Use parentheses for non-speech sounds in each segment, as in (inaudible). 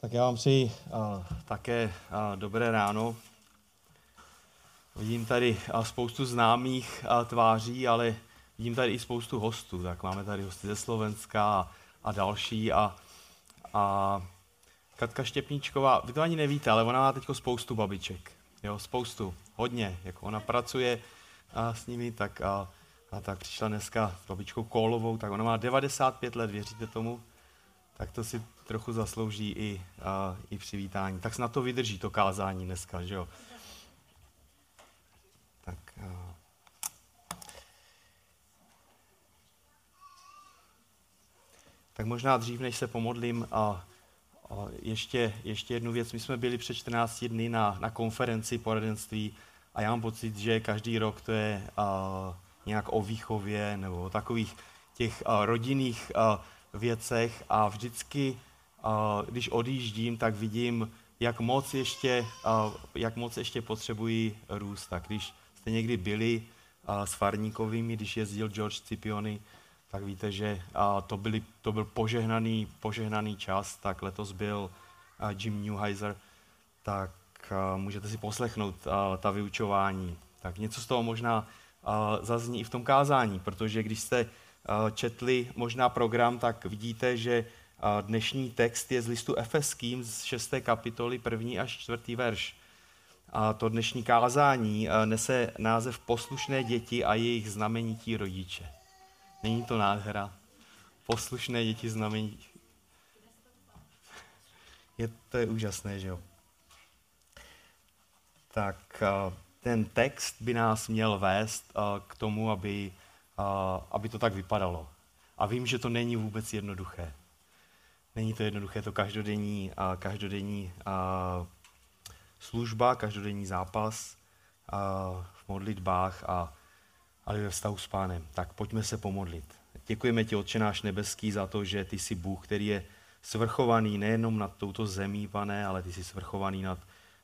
Tak já vám přeji uh, také uh, dobré ráno. Vidím tady uh, spoustu známých uh, tváří, ale vidím tady i spoustu hostů. Tak máme tady hosty ze Slovenska a, a další. A, a Katka Štěpníčková, vy to ani nevíte, ale ona má teď spoustu babiček. Jo, spoustu, hodně. Jako ona pracuje uh, s nimi, tak, uh, a tak přišla dneska s babičkou Kólovou, tak ona má 95 let, věříte tomu? Tak to si trochu zaslouží i, uh, i přivítání. Tak snad to vydrží, to kázání dneska, že jo? Tak, uh. tak možná dřív, než se pomodlím, a, a ještě, ještě jednu věc. My jsme byli před 14 dny na, na konferenci poradenství a já mám pocit, že každý rok to je uh, nějak o výchově nebo o takových těch uh, rodinných uh, věcech a vždycky když odjíždím, tak vidím, jak moc ještě, jak moc ještě potřebují růst. Tak když jste někdy byli s Farníkovými, když jezdil George Scipioni, tak víte, že to, byli, to byl požehnaný, požehnaný čas, tak letos byl Jim Newheiser, tak můžete si poslechnout ta vyučování. Tak něco z toho možná zazní i v tom kázání, protože když jste četli možná program, tak vidíte, že Dnešní text je z listu Efeským z 6. kapitoly 1. až 4. verš. A to dnešní kázání nese název Poslušné děti a jejich znamenití rodiče. Není to nádhera? Poslušné děti znamení. (laughs) Je, to je úžasné, že jo? Tak ten text by nás měl vést k tomu, aby, aby to tak vypadalo. A vím, že to není vůbec jednoduché. Není to jednoduché, je to každodenní, a každodenní a služba, každodenní zápas a v modlitbách a, ale ve vztahu s pánem. Tak pojďme se pomodlit. Děkujeme ti, Otče náš nebeský, za to, že ty jsi Bůh, který je svrchovaný nejenom nad touto zemí, pane, ale ty jsi svrchovaný nad,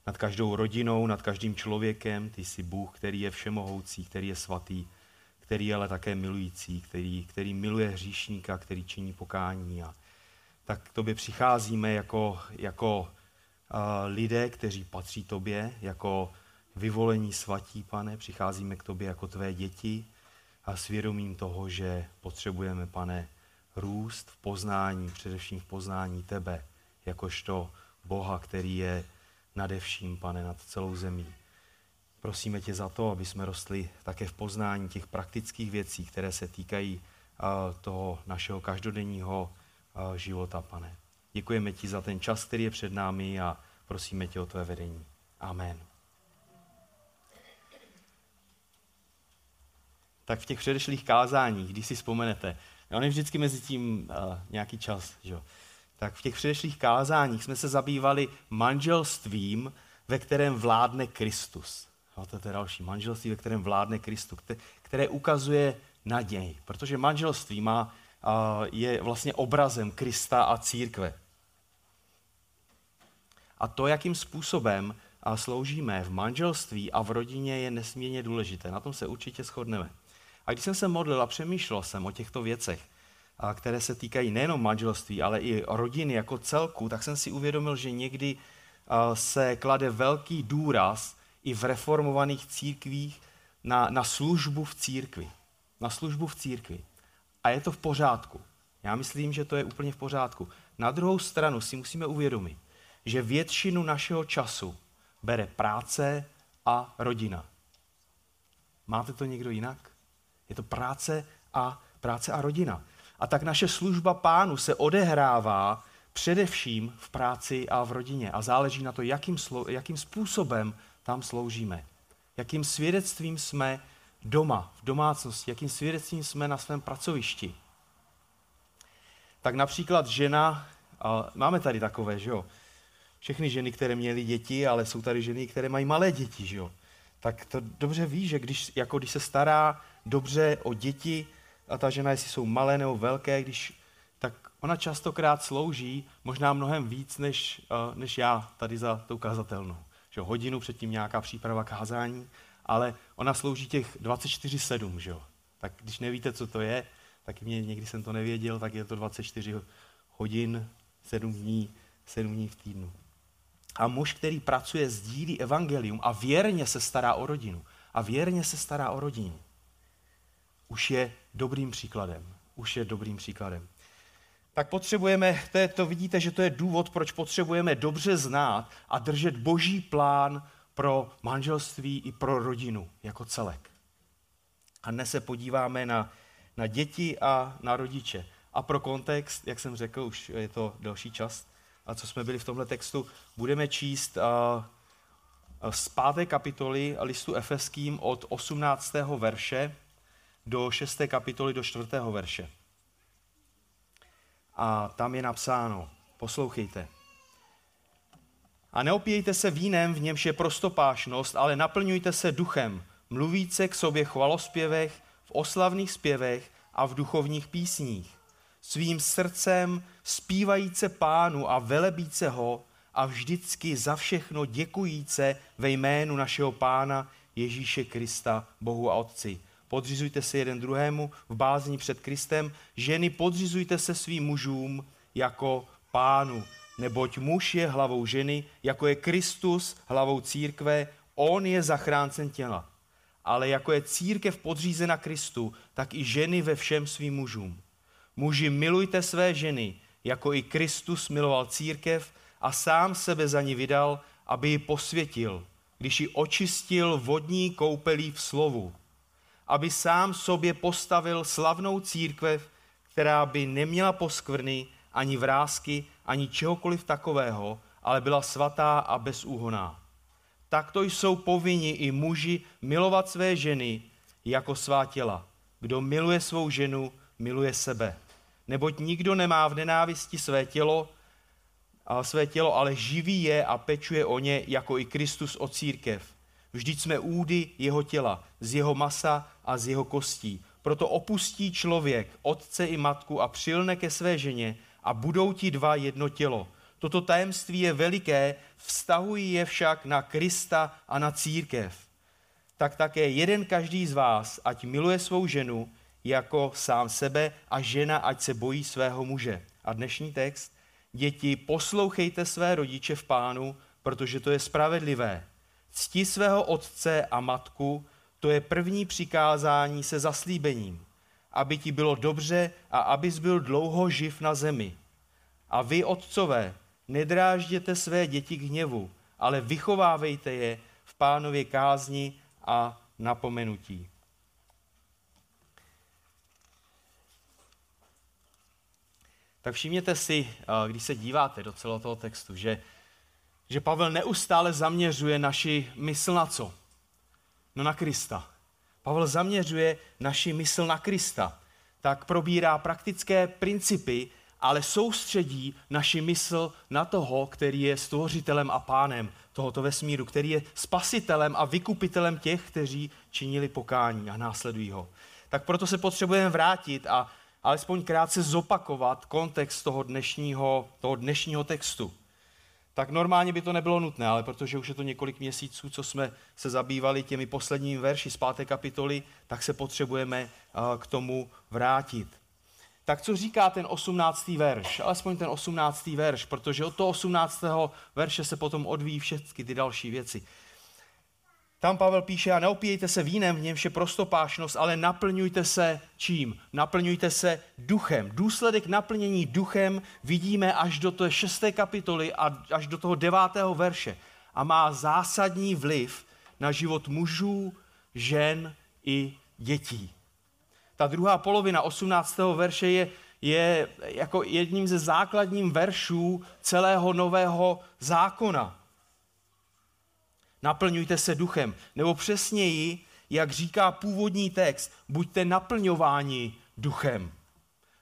nad každou rodinou, nad každým člověkem. Ty jsi Bůh, který je všemohoucí, který je svatý, který je ale také milující, který, který miluje hříšníka, který činí pokání a, tak k tobě přicházíme jako, jako uh, lidé, kteří patří tobě, jako vyvolení svatí, pane, přicházíme k tobě jako tvé děti a svědomím toho, že potřebujeme, pane, růst v poznání, především v poznání tebe, jakožto Boha, který je nadevším, pane, nad celou zemí. Prosíme tě za to, aby jsme rostli také v poznání těch praktických věcí, které se týkají uh, toho našeho každodenního života, pane. Děkujeme ti za ten čas, který je před námi a prosíme tě o tvé vedení. Amen. Tak v těch předešlých kázáních, když si vzpomenete, on je vždycky mezi tím uh, nějaký čas, že? tak v těch předešlých kázáních jsme se zabývali manželstvím, ve kterém vládne Kristus. No, to je další manželství, ve kterém vládne Kristus, které ukazuje naději, protože manželství má je vlastně obrazem Krista a církve. A to, jakým způsobem sloužíme v manželství a v rodině, je nesmírně důležité. Na tom se určitě shodneme. A když jsem se modlil a přemýšlel jsem o těchto věcech, které se týkají nejenom manželství, ale i rodiny jako celku, tak jsem si uvědomil, že někdy se klade velký důraz i v reformovaných církvích na, na službu v církvi. Na službu v církvi. A je to v pořádku. Já myslím, že to je úplně v pořádku. Na druhou stranu si musíme uvědomit, že většinu našeho času bere práce a rodina. Máte to někdo jinak? Je to práce a práce a rodina. A tak naše služba pánu se odehrává především v práci a v rodině. A záleží na to, jakým, slo, jakým způsobem tam sloužíme. Jakým svědectvím jsme doma, v domácnosti, jakým svědectvím jsme na svém pracovišti. Tak například žena, a máme tady takové, že jo, všechny ženy, které měly děti, ale jsou tady ženy, které mají malé děti, že jo, tak to dobře ví, že když, jako když se stará dobře o děti, a ta žena, jestli jsou malé nebo velké, když, tak ona častokrát slouží možná mnohem víc, než, než já tady za tou kazatelnou. Že hodinu předtím nějaká příprava kázání, ale ona slouží těch 24-7, že jo. Tak když nevíte, co to je, tak mě někdy jsem to nevěděl, tak je to 24 hodin, 7 dní sedm dní v týdnu. A muž, který pracuje, sdílí evangelium a věrně se stará o rodinu. A věrně se stará o rodinu. Už je dobrým příkladem. Už je dobrým příkladem. Tak potřebujeme, to, je, to vidíte, že to je důvod, proč potřebujeme dobře znát a držet boží plán pro manželství i pro rodinu jako celek. A dnes se podíváme na, na děti a na rodiče. A pro kontext, jak jsem řekl, už je to další čas, a co jsme byli v tomhle textu, budeme číst uh, z páté kapitoly listu Efeským od 18. verše do 6. kapitoly do 4. verše. A tam je napsáno, poslouchejte. A neopijejte se vínem, v němž je prostopášnost, ale naplňujte se duchem, mluvíce k sobě chvalospěvech, v oslavných zpěvech a v duchovních písních. Svým srdcem zpívajíce pánu a velebíce ho a vždycky za všechno děkujíce ve jménu našeho pána Ježíše Krista, Bohu a Otci. Podřizujte se jeden druhému v bázni před Kristem. Ženy, podřizujte se svým mužům jako pánu, neboť muž je hlavou ženy, jako je Kristus hlavou církve, on je zachráncen těla. Ale jako je církev podřízena Kristu, tak i ženy ve všem svým mužům. Muži, milujte své ženy, jako i Kristus miloval církev a sám sebe za ní vydal, aby ji posvětil, když ji očistil vodní koupelí v slovu, aby sám sobě postavil slavnou církev, která by neměla poskvrny, ani vrázky, ani čehokoliv takového, ale byla svatá a bezúhoná. Takto jsou povinni i muži milovat své ženy jako svá těla. Kdo miluje svou ženu, miluje sebe. Neboť nikdo nemá v nenávisti své tělo, své tělo, ale živí je a pečuje o ně, jako i Kristus o církev. Vždyť jsme údy jeho těla, z jeho masa a z jeho kostí. Proto opustí člověk otce i matku a přilne ke své ženě a budou ti dva jedno tělo. Toto tajemství je veliké, vztahují je však na Krista a na církev. Tak také jeden každý z vás, ať miluje svou ženu, jako sám sebe a žena, ať se bojí svého muže. A dnešní text. Děti, poslouchejte své rodiče v pánu, protože to je spravedlivé. Cti svého otce a matku, to je první přikázání se zaslíbením, aby ti bylo dobře a abys byl dlouho živ na zemi. A vy, otcové, nedrážděte své děti k hněvu, ale vychovávejte je v pánově kázni a napomenutí. tak všimněte si, eh, když se díváte do celého toho textu, že, že Pavel neustále zaměřuje naši mysl na co? No na Krista. Pavel zaměřuje naši mysl na Krista. Tak probírá praktické principy, ale soustředí naši mysl na toho, který je stvořitelem a pánem tohoto vesmíru, který je spasitelem a vykupitelem těch, kteří činili pokání a následují ho. Tak proto se potřebujeme vrátit a alespoň krátce zopakovat kontext toho dnešního, toho dnešního textu. Tak normálně by to nebylo nutné, ale protože už je to několik měsíců, co jsme se zabývali těmi posledními verši z páté kapitoly, tak se potřebujeme eh, k tomu vrátit. Tak co říká ten 18. verš? Alespoň ten 18. verš, protože od toho 18. verše se potom odvíjí všechny ty další věci. Tam Pavel píše, a neopíjejte se vínem, v němž je prostopášnost, ale naplňujte se čím? Naplňujte se duchem. Důsledek naplnění duchem vidíme až do té šesté kapitoly a až do toho devátého verše. A má zásadní vliv na život mužů, žen i dětí. Ta druhá polovina 18. verše je, je jako jedním ze základním veršů celého nového zákona naplňujte se duchem. Nebo přesněji, jak říká původní text, buďte naplňováni duchem.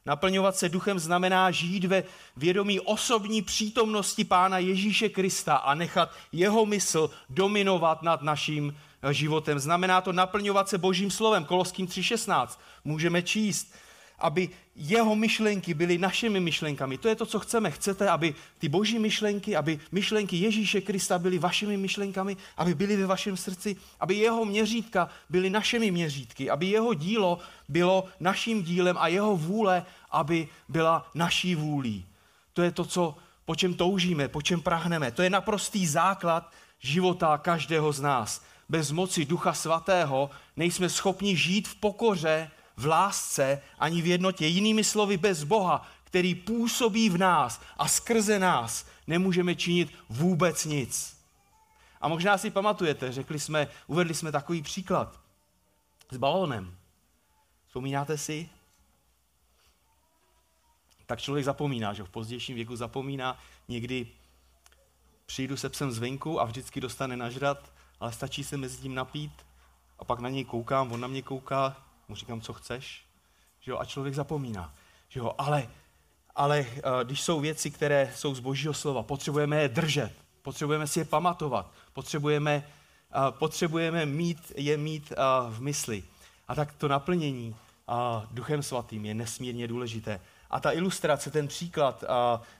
Naplňovat se duchem znamená žít ve vědomí osobní přítomnosti Pána Ježíše Krista a nechat jeho mysl dominovat nad naším životem. Znamená to naplňovat se Božím slovem. Koloským 3.16 můžeme číst aby jeho myšlenky byly našimi myšlenkami. To je to, co chceme. Chcete, aby ty boží myšlenky, aby myšlenky Ježíše Krista byly vašimi myšlenkami, aby byly ve vašem srdci, aby jeho měřítka byly našimi měřítky, aby jeho dílo bylo naším dílem a jeho vůle, aby byla naší vůlí. To je to, co po čem toužíme, po čem prahneme. To je naprostý základ života každého z nás. Bez moci Ducha Svatého nejsme schopni žít v pokoře, v lásce, ani v jednotě. Jinými slovy, bez Boha, který působí v nás a skrze nás, nemůžeme činit vůbec nic. A možná si pamatujete, řekli jsme, uvedli jsme takový příklad s balónem. Vzpomínáte si? Tak člověk zapomíná, že v pozdějším věku zapomíná. Někdy přijdu se psem zvenku a vždycky dostane nažrat, ale stačí se mezi tím napít a pak na něj koukám, on na mě kouká, mu říkám, co chceš, že jo, a člověk zapomíná, že jo, ale, ale eh, když jsou věci, které jsou z božího slova, potřebujeme je držet, potřebujeme si je pamatovat, potřebujeme, uh, potřebujeme mít, je mít uh, v mysli. A tak to naplnění duchem svatým je nesmírně důležité. A ta ilustrace, ten příklad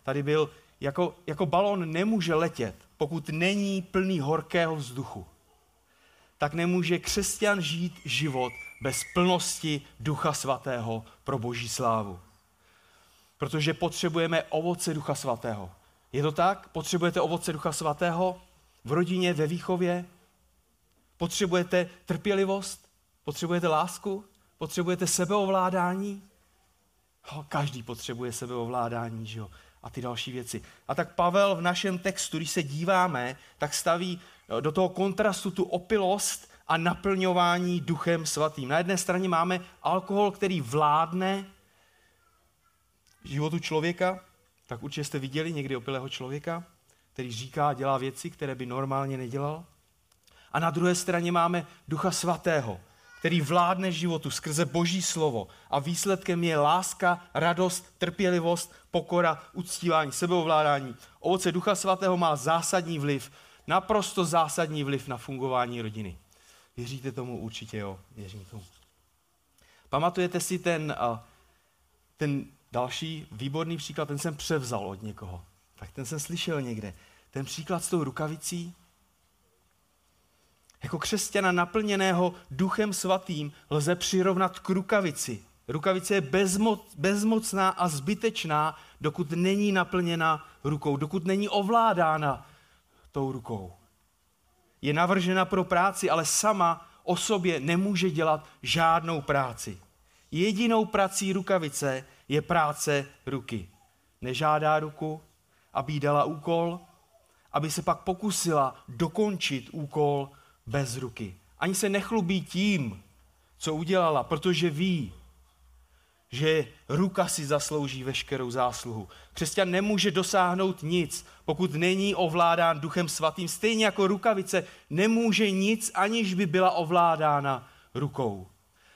tady byl, jako, jako balon nemůže letět, pokud není plný horkého vzduchu. Tak nemůže křesťan žít život bez plnosti Ducha Svatého pro Boží slávu. Protože potřebujeme ovoce Ducha Svatého. Je to tak? Potřebujete ovoce Ducha Svatého v rodině, ve výchově? Potřebujete trpělivost? Potřebujete lásku? Potřebujete sebeovládání? Ho, každý potřebuje sebeovládání, že jo? A ty další věci. A tak Pavel v našem textu, když se díváme, tak staví do toho kontrastu tu opilost a naplňování duchem svatým. Na jedné straně máme alkohol, který vládne životu člověka, tak určitě jste viděli někdy opilého člověka, který říká a dělá věci, které by normálně nedělal. A na druhé straně máme Ducha Svatého, který vládne životu skrze Boží slovo a výsledkem je láska, radost, trpělivost, pokora, uctívání, sebeovládání. Ovoce Ducha Svatého má zásadní vliv, naprosto zásadní vliv na fungování rodiny. Věříte tomu? Určitě jo, věřím tomu. Pamatujete si ten, ten Další výborný příklad, ten jsem převzal od někoho. Tak ten jsem slyšel někde. Ten příklad s tou rukavicí. Jako křesťana naplněného duchem svatým lze přirovnat k rukavici. Rukavice je bezmoc, bezmocná a zbytečná, dokud není naplněna rukou, dokud není ovládána tou rukou. Je navržena pro práci, ale sama o sobě nemůže dělat žádnou práci. Jedinou prací rukavice je práce ruky. Nežádá ruku, aby dala úkol, aby se pak pokusila dokončit úkol bez ruky. Ani se nechlubí tím, co udělala, protože ví, že ruka si zaslouží veškerou zásluhu. Křesťan nemůže dosáhnout nic, pokud není ovládán Duchem Svatým. Stejně jako rukavice nemůže nic, aniž by byla ovládána rukou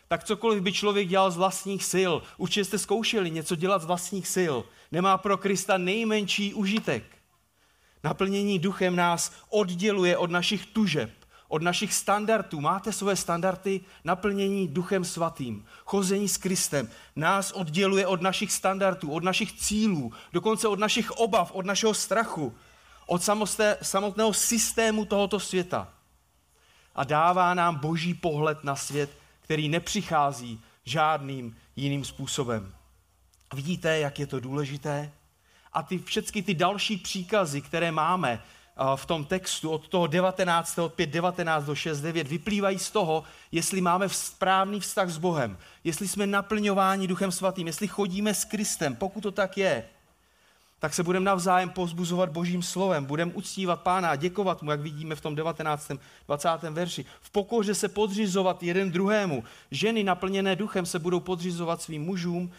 tak cokoliv by člověk dělal z vlastních sil, určitě jste zkoušeli něco dělat z vlastních sil, nemá pro Krista nejmenší užitek. Naplnění duchem nás odděluje od našich tužeb, od našich standardů. Máte své standardy naplnění duchem svatým, chození s Kristem. Nás odděluje od našich standardů, od našich cílů, dokonce od našich obav, od našeho strachu, od samotného systému tohoto světa. A dává nám boží pohled na svět, který nepřichází žádným jiným způsobem. Vidíte, jak je to důležité? A ty všechny ty další příkazy, které máme v tom textu od toho 19. od 5, 19 do 6, 9, vyplývají z toho, jestli máme správný vztah s Bohem, jestli jsme naplňováni Duchem Svatým, jestli chodíme s Kristem, pokud to tak je, tak se budeme navzájem pozbuzovat božím slovem, budeme uctívat pána a děkovat mu, jak vidíme v tom 19. 20. verši. V pokoře se podřizovat jeden druhému. Ženy naplněné duchem se budou podřizovat svým mužům,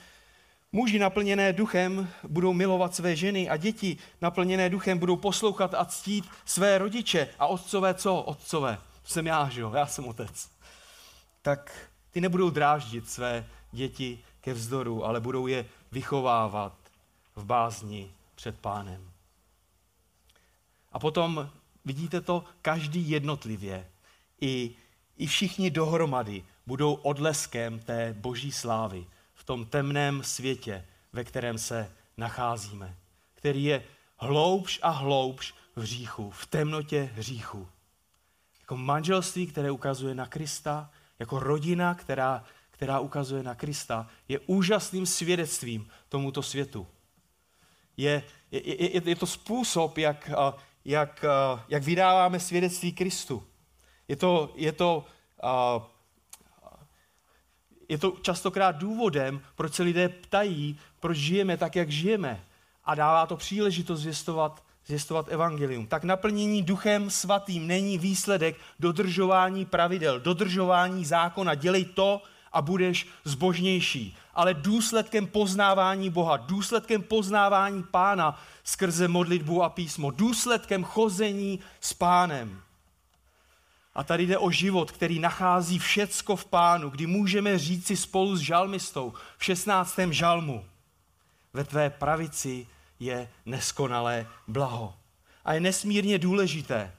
Muži naplněné duchem budou milovat své ženy a děti naplněné duchem budou poslouchat a ctít své rodiče. A otcové co? Otcové. Jsem já, že jo? Já jsem otec. Tak ty nebudou dráždit své děti ke vzdoru, ale budou je vychovávat v bázni před pánem. A potom, vidíte to, každý jednotlivě, i, i všichni dohromady budou odleskem té boží slávy tom temném světě, ve kterém se nacházíme, který je hloubš a hloubš v hříchu, v temnotě hříchu. Jako manželství, které ukazuje na Krista, jako rodina, která, která ukazuje na Krista, je úžasným svědectvím tomuto světu. Je, je, je, je to způsob, jak, jak, jak vydáváme svědectví Kristu. Je to, je to, je to častokrát důvodem, proč se lidé ptají, proč žijeme tak, jak žijeme. A dává to příležitost zvěstovat, zvěstovat evangelium. Tak naplnění duchem svatým není výsledek dodržování pravidel, dodržování zákona. Dělej to a budeš zbožnější. Ale důsledkem poznávání Boha, důsledkem poznávání Pána skrze modlitbu a písmo, důsledkem chození s Pánem. A tady jde o život, který nachází všecko v Pánu, kdy můžeme říci spolu s žalmistou v 16. žalmu. Ve tvé pravici je neskonalé blaho. A je nesmírně důležité,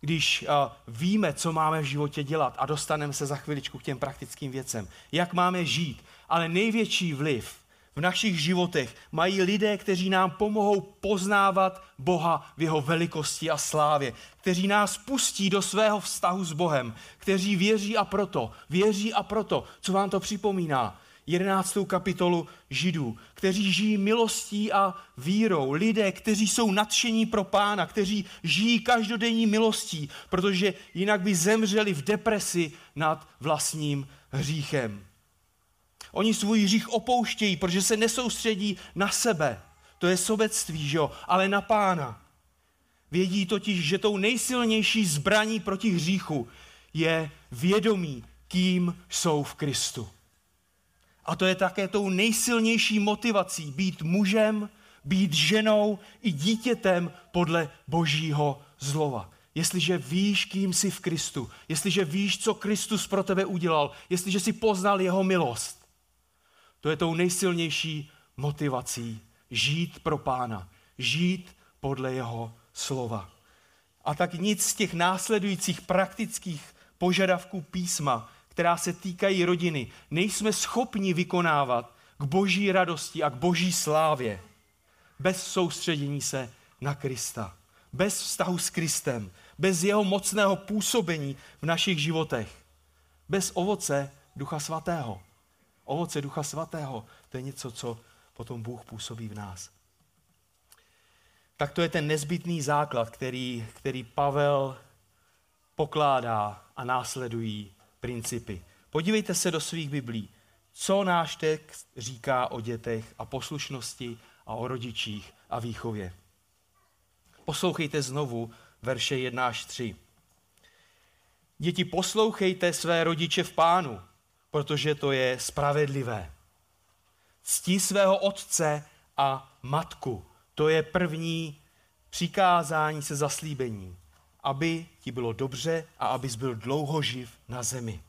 když víme, co máme v životě dělat a dostaneme se za chviličku k těm praktickým věcem, jak máme žít, ale největší vliv v našich životech mají lidé, kteří nám pomohou poznávat Boha v jeho velikosti a slávě, kteří nás pustí do svého vztahu s Bohem, kteří věří a proto, věří a proto, co vám to připomíná, 11. kapitolu Židů, kteří žijí milostí a vírou. Lidé, kteří jsou nadšení pro pána, kteří žijí každodenní milostí, protože jinak by zemřeli v depresi nad vlastním hříchem. Oni svůj hřích opouštějí, protože se nesoustředí na sebe. To je sobectví, že jo? ale na pána. Vědí totiž, že tou nejsilnější zbraní proti hříchu je vědomí, kým jsou v Kristu. A to je také tou nejsilnější motivací být mužem, být ženou i dítětem podle božího zlova. Jestliže víš, kým jsi v Kristu, jestliže víš, co Kristus pro tebe udělal, jestliže jsi poznal jeho milost, to je tou nejsilnější motivací žít pro pána, žít podle jeho slova. A tak nic z těch následujících praktických požadavků písma která se týkají rodiny, nejsme schopni vykonávat k boží radosti a k boží slávě bez soustředění se na Krista, bez vztahu s Kristem, bez jeho mocného působení v našich životech, bez ovoce Ducha Svatého. Ovoce Ducha Svatého, to je něco, co potom Bůh působí v nás. Tak to je ten nezbytný základ, který, který Pavel pokládá a následují principy. Podívejte se do svých biblí, co náš text říká o dětech a poslušnosti a o rodičích a výchově. Poslouchejte znovu verše 1 až 3. Děti, poslouchejte své rodiče v pánu, protože to je spravedlivé. Ctí svého otce a matku, to je první přikázání se zaslíbením aby ti bylo dobře a abys byl dlouho živ na zemi.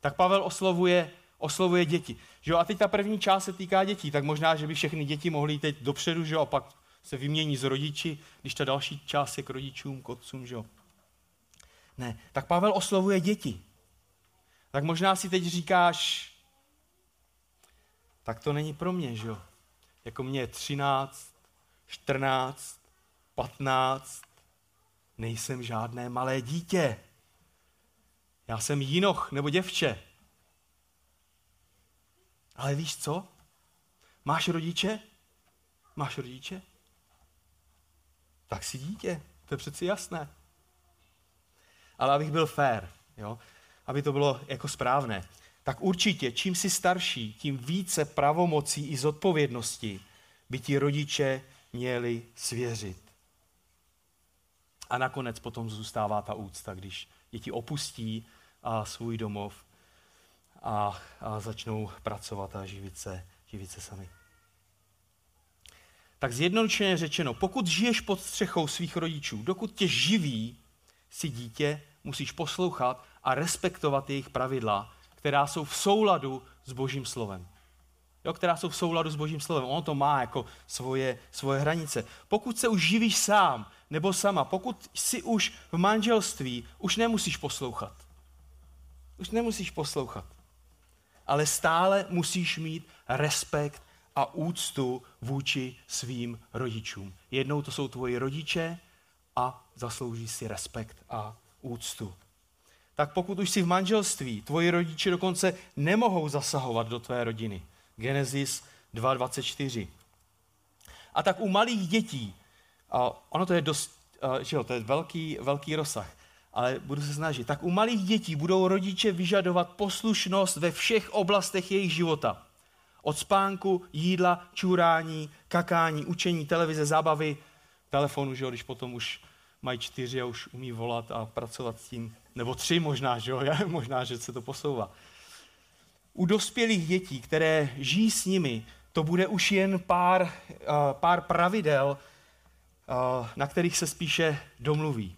Tak Pavel oslovuje, oslovuje děti. Že jo? A teď ta první část se týká dětí, tak možná, že by všechny děti mohly jít teď dopředu, že jo? a pak se vymění z rodiči, když ta další část je k rodičům, k otcům. Že jo? Ne, tak Pavel oslovuje děti. Tak možná si teď říkáš, tak to není pro mě, že jo? Jako mě 13, 14, 15, nejsem žádné malé dítě. Já jsem jinoch nebo děvče. Ale víš co? Máš rodiče? Máš rodiče? Tak si dítě. To je přeci jasné. Ale abych byl fair, jo? Aby to bylo jako správné, tak určitě, čím jsi starší, tím více pravomocí i zodpovědnosti by ti rodiče měli svěřit. A nakonec potom zůstává ta úcta, když děti opustí a svůj domov a, a začnou pracovat a živit se, živit se sami. Tak zjednodušeně řečeno, pokud žiješ pod střechou svých rodičů, dokud tě živí, si dítě, musíš poslouchat a respektovat jejich pravidla, která jsou v souladu s Božím slovem. Jo, která jsou v souladu s Božím slovem. Ono to má jako svoje, svoje hranice. Pokud se už živíš sám, nebo sama, pokud jsi už v manželství, už nemusíš poslouchat. Už nemusíš poslouchat. Ale stále musíš mít respekt a úctu vůči svým rodičům. Jednou to jsou tvoji rodiče a zaslouží si respekt a úctu. Tak pokud už jsi v manželství, tvoji rodiče dokonce nemohou zasahovat do tvé rodiny. Genesis 2.24. A tak u malých dětí, a ono to je dost, že jo, to je velký, velký rozsah, ale budu se snažit. Tak u malých dětí budou rodiče vyžadovat poslušnost ve všech oblastech jejich života. Od spánku, jídla, čurání, kakání, učení, televize, zábavy, telefonu, že jo, když potom už mají čtyři a už umí volat a pracovat s tím, nebo tři možná, že jo, (laughs) možná, že se to posouvá. U dospělých dětí, které žijí s nimi, to bude už jen pár, uh, pár pravidel, uh, na kterých se spíše domluví.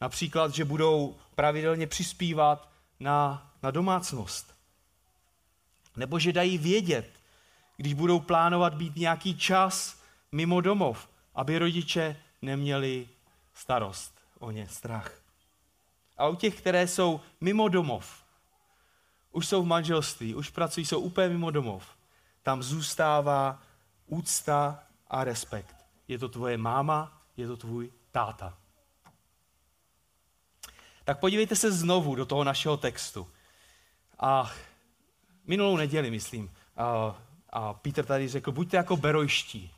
Například, že budou pravidelně přispívat na, na domácnost. Nebo že dají vědět, když budou plánovat být nějaký čas mimo domov, aby rodiče neměli starost o ně, strach. A u těch, které jsou mimo domov, už jsou v manželství, už pracují, jsou úplně mimo domov, tam zůstává úcta a respekt. Je to tvoje máma, je to tvůj táta. Tak podívejte se znovu do toho našeho textu. A minulou neděli, myslím, a, a Peter tady řekl, buďte jako berojští.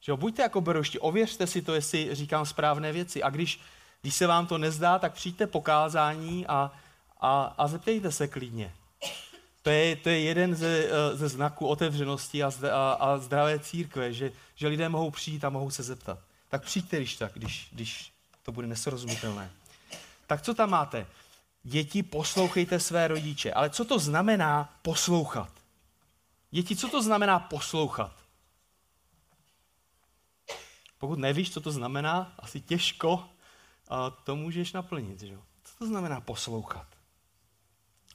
Že jo, buďte jako berojští, ověřte si to, jestli říkám správné věci. A když, když se vám to nezdá, tak přijďte pokázání a, a, a zeptejte se klidně. To je, to je jeden ze, ze znaků otevřenosti a, a, a zdravé církve, že, že lidé mohou přijít a mohou se zeptat. Tak přijďte, když tak, když, když to bude nesrozumitelné. Tak co tam máte? Děti, poslouchejte své rodiče. Ale co to znamená poslouchat? Děti, co to znamená poslouchat? Pokud nevíš, co to znamená, asi těžko to můžeš naplnit. Že? Co to znamená poslouchat?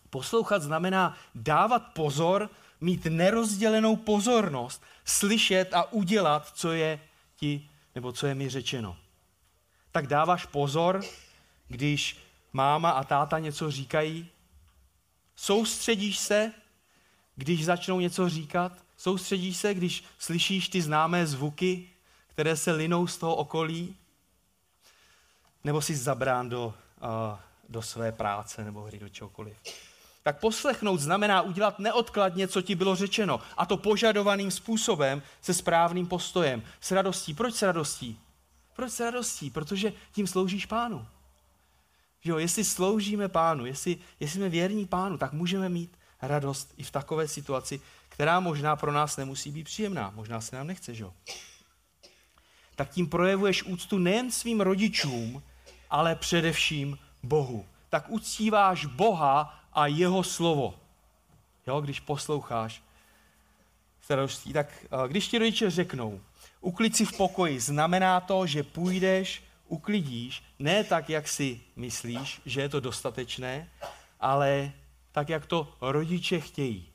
Poslouchat znamená dávat pozor, mít nerozdělenou pozornost, slyšet a udělat, co je ti, nebo co je mi řečeno. Tak dáváš pozor, když máma a táta něco říkají? Soustředíš se, když začnou něco říkat? Soustředíš se, když slyšíš ty známé zvuky, které se linou z toho okolí? Nebo jsi zabrán do, do své práce nebo hry do čokoliv? Tak poslechnout znamená udělat neodkladně, co ti bylo řečeno. A to požadovaným způsobem, se správným postojem, s radostí. Proč s radostí? Proč s radostí? Protože tím sloužíš pánu. Jo, jestli sloužíme pánu, jestli, jestli jsme věrní pánu, tak můžeme mít radost i v takové situaci, která možná pro nás nemusí být příjemná. Možná se nám nechce, jo? Tak tím projevuješ úctu nejen svým rodičům, ale především Bohu. Tak uctíváš Boha a jeho slovo. Jo, když posloucháš starostí, tak eh, když ti rodiče řeknou, uklid si v pokoji, znamená to, že půjdeš, uklidíš, ne tak, jak si myslíš, že je to dostatečné, ale tak, jak to rodiče chtějí.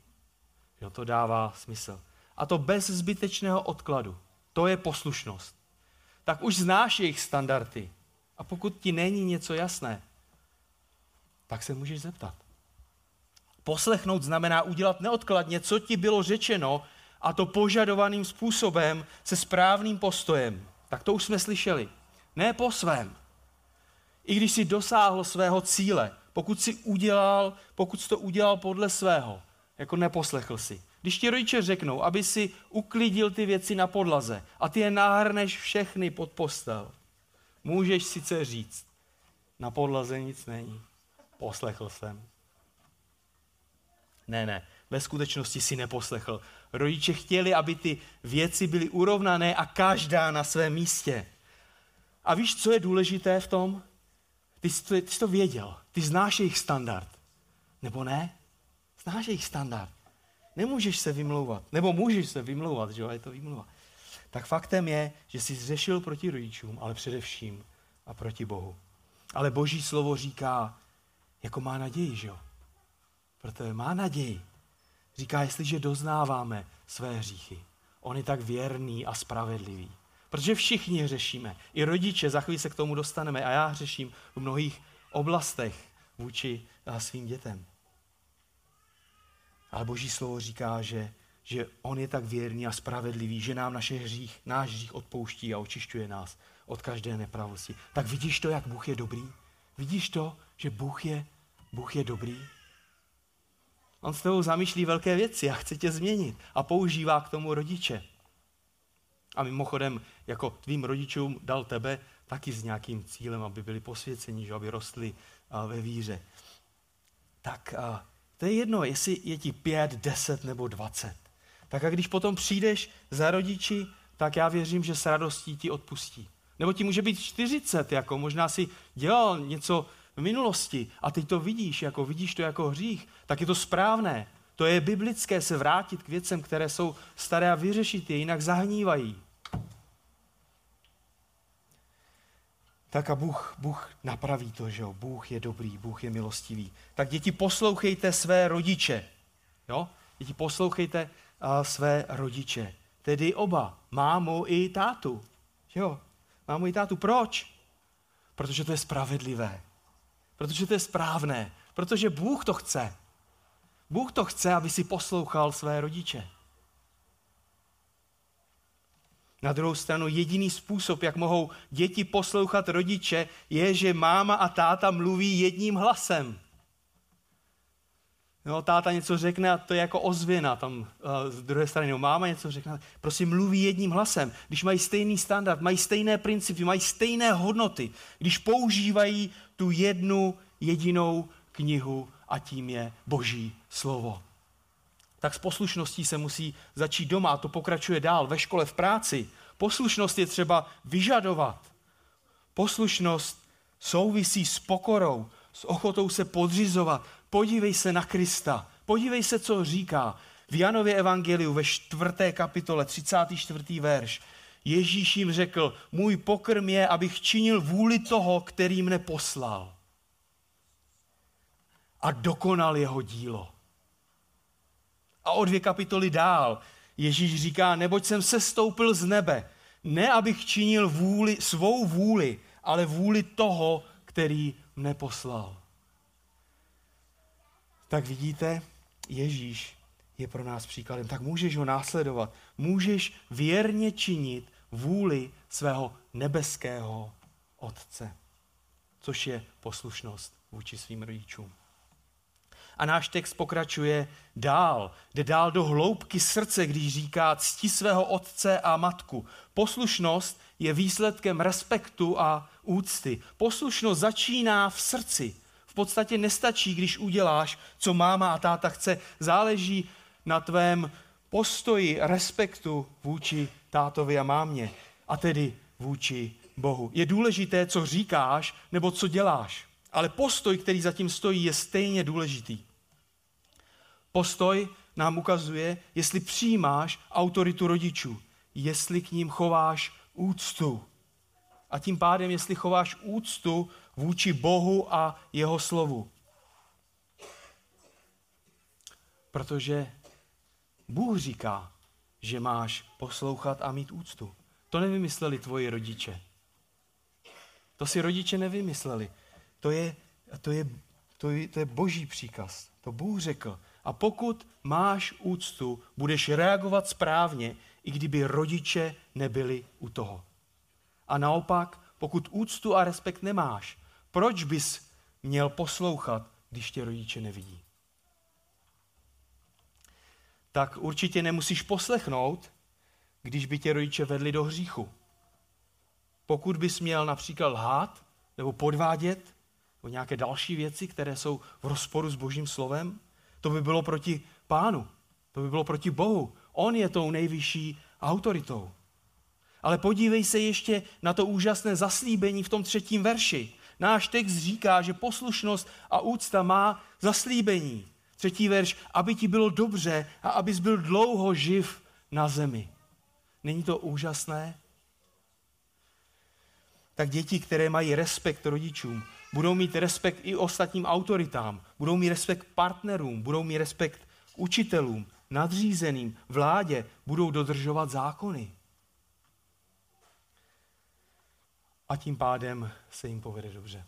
Jo, to dává smysl. A to bez zbytečného odkladu. To je poslušnost. Tak už znáš jejich standardy. A pokud ti není něco jasné, tak se můžeš zeptat. Poslechnout znamená udělat neodkladně, co ti bylo řečeno, a to požadovaným způsobem, se správným postojem. Tak to už jsme slyšeli. Ne po svém. I když si dosáhl svého cíle, pokud si udělal, pokud jsi to udělal podle svého, jako neposlechl si. Když ti rodiče řeknou, aby si uklidil ty věci na podlaze a ty je nahrneš všechny pod postel, můžeš sice říct, na podlaze nic není. Poslechl jsem. Ne, ne, ve skutečnosti si neposlechl. Rodiče chtěli, aby ty věci byly urovnané a každá na svém místě. A víš, co je důležité v tom? Ty jsi, to, ty jsi to věděl. Ty znáš jejich standard. Nebo ne? Znáš jejich standard. Nemůžeš se vymlouvat. Nebo můžeš se vymlouvat, že jo, je to vymlouva. Tak faktem je, že jsi zřešil proti rodičům, ale především a proti Bohu. Ale Boží slovo říká, jako má naději, že jo? Protože má naději. Říká, jestliže doznáváme své hříchy, on je tak věrný a spravedlivý. Protože všichni řešíme. I rodiče, za chvíli se k tomu dostaneme. A já hřeším v mnohých oblastech vůči eh, svým dětem. Ale Boží slovo říká, že, že on je tak věrný a spravedlivý, že nám naše hřích, náš hřích odpouští a očišťuje nás od každé nepravosti. Tak vidíš to, jak Bůh je dobrý? Vidíš to, že Bůh je, Bůh je dobrý? On s tebou zamýšlí velké věci a chce tě změnit a používá k tomu rodiče. A mimochodem, jako tvým rodičům dal tebe taky s nějakým cílem, aby byli posvěceni, že aby rostli ve víře. Tak to je jedno, jestli je ti pět, deset nebo dvacet. Tak a když potom přijdeš za rodiči, tak já věřím, že s radostí ti odpustí. Nebo ti může být 40, jako možná si dělal něco v minulosti a teď to vidíš, jako vidíš to jako hřích, tak je to správné. To je biblické se vrátit k věcem, které jsou staré a vyřešit je, jinak zahnívají. Tak a Bůh, Bůh napraví to, že jo? Bůh je dobrý, Bůh je milostivý. Tak děti, poslouchejte své rodiče. Jo? Děti, poslouchejte své rodiče. Tedy oba, mámu i tátu. Jo? Mámu i tátu. Proč? Protože to je spravedlivé. Protože to je správné. Protože Bůh to chce. Bůh to chce, aby si poslouchal své rodiče. Na druhou stranu jediný způsob, jak mohou děti poslouchat rodiče, je, že máma a táta mluví jedním hlasem. No, táta něco řekne a to je jako ozvěna tam uh, z druhé strany. No, máma něco řekne, prosím mluví jedním hlasem. Když mají stejný standard, mají stejné principy, mají stejné hodnoty, když používají tu jednu jedinou knihu a tím je Boží slovo. Tak s poslušností se musí začít doma a to pokračuje dál, ve škole, v práci. Poslušnost je třeba vyžadovat. Poslušnost souvisí s pokorou, s ochotou se podřizovat. Podívej se na Krista, podívej se, co říká. V Janově evangeliu ve čtvrté kapitole, 34. verš, Ježíš jim řekl, můj pokrm je, abych činil vůli toho, který mne poslal a dokonal jeho dílo. A o dvě kapitoly dál Ježíš říká, neboť jsem se stoupil z nebe, ne abych činil vůli, svou vůli, ale vůli toho, který mne poslal. Tak vidíte, Ježíš je pro nás příkladem. Tak můžeš ho následovat. Můžeš věrně činit vůli svého nebeského Otce, což je poslušnost vůči svým rodičům. A náš text pokračuje dál. Jde dál do hloubky srdce, když říká cti svého otce a matku. Poslušnost je výsledkem respektu a úcty. Poslušnost začíná v srdci. V podstatě nestačí, když uděláš, co máma a táta chce. Záleží na tvém postoji respektu vůči tátovi a mámě. A tedy vůči Bohu. Je důležité, co říkáš nebo co děláš. Ale postoj, který zatím stojí, je stejně důležitý. Postoj nám ukazuje, jestli přijímáš autoritu rodičů, jestli k ním chováš úctu. A tím pádem, jestli chováš úctu vůči Bohu a jeho slovu. Protože Bůh říká, že máš poslouchat a mít úctu. To nevymysleli tvoji rodiče. To si rodiče nevymysleli. To je, to je, to je, to je boží příkaz. To Bůh řekl. A pokud máš úctu, budeš reagovat správně, i kdyby rodiče nebyli u toho. A naopak, pokud úctu a respekt nemáš, proč bys měl poslouchat, když tě rodiče nevidí? Tak určitě nemusíš poslechnout, když by tě rodiče vedli do hříchu. Pokud bys měl například lhát nebo podvádět, nebo nějaké další věci, které jsou v rozporu s Božím slovem, to by bylo proti pánu, to by bylo proti Bohu. On je tou nejvyšší autoritou. Ale podívej se ještě na to úžasné zaslíbení v tom třetím verši. Náš text říká, že poslušnost a úcta má zaslíbení. Třetí verš, aby ti bylo dobře a abys byl dlouho živ na zemi. Není to úžasné? Tak děti, které mají respekt rodičům, budou mít respekt i ostatním autoritám, budou mít respekt partnerům, budou mít respekt učitelům, nadřízeným, vládě, budou dodržovat zákony. A tím pádem se jim povede dobře.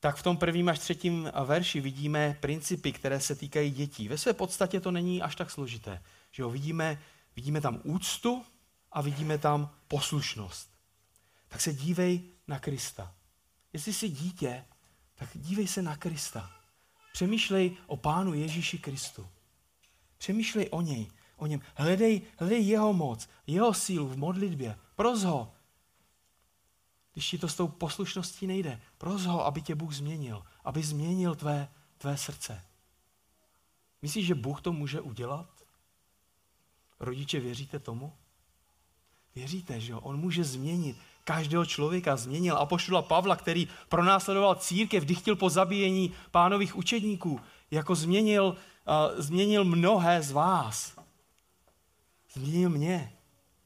Tak v tom prvním až třetím verši vidíme principy, které se týkají dětí. Ve své podstatě to není až tak složité. Že jo, vidíme, vidíme tam úctu a vidíme tam poslušnost tak se dívej na Krista. Jestli jsi dítě, tak dívej se na Krista. Přemýšlej o Pánu Ježíši Kristu. Přemýšlej o něj. O něm. Hledej, hledej jeho moc, jeho sílu v modlitbě. Pros ho. Když ti to s tou poslušností nejde, pros ho, aby tě Bůh změnil, aby změnil tvé, tvé srdce. Myslíš, že Bůh to může udělat? Rodiče, věříte tomu? Věříte, že On může změnit každého člověka. Změnil apoštola Pavla, který pronásledoval církev, kdy chtěl po zabíjení pánových učedníků. Jako změnil, uh, změnil mnohé z vás. Změnil mě.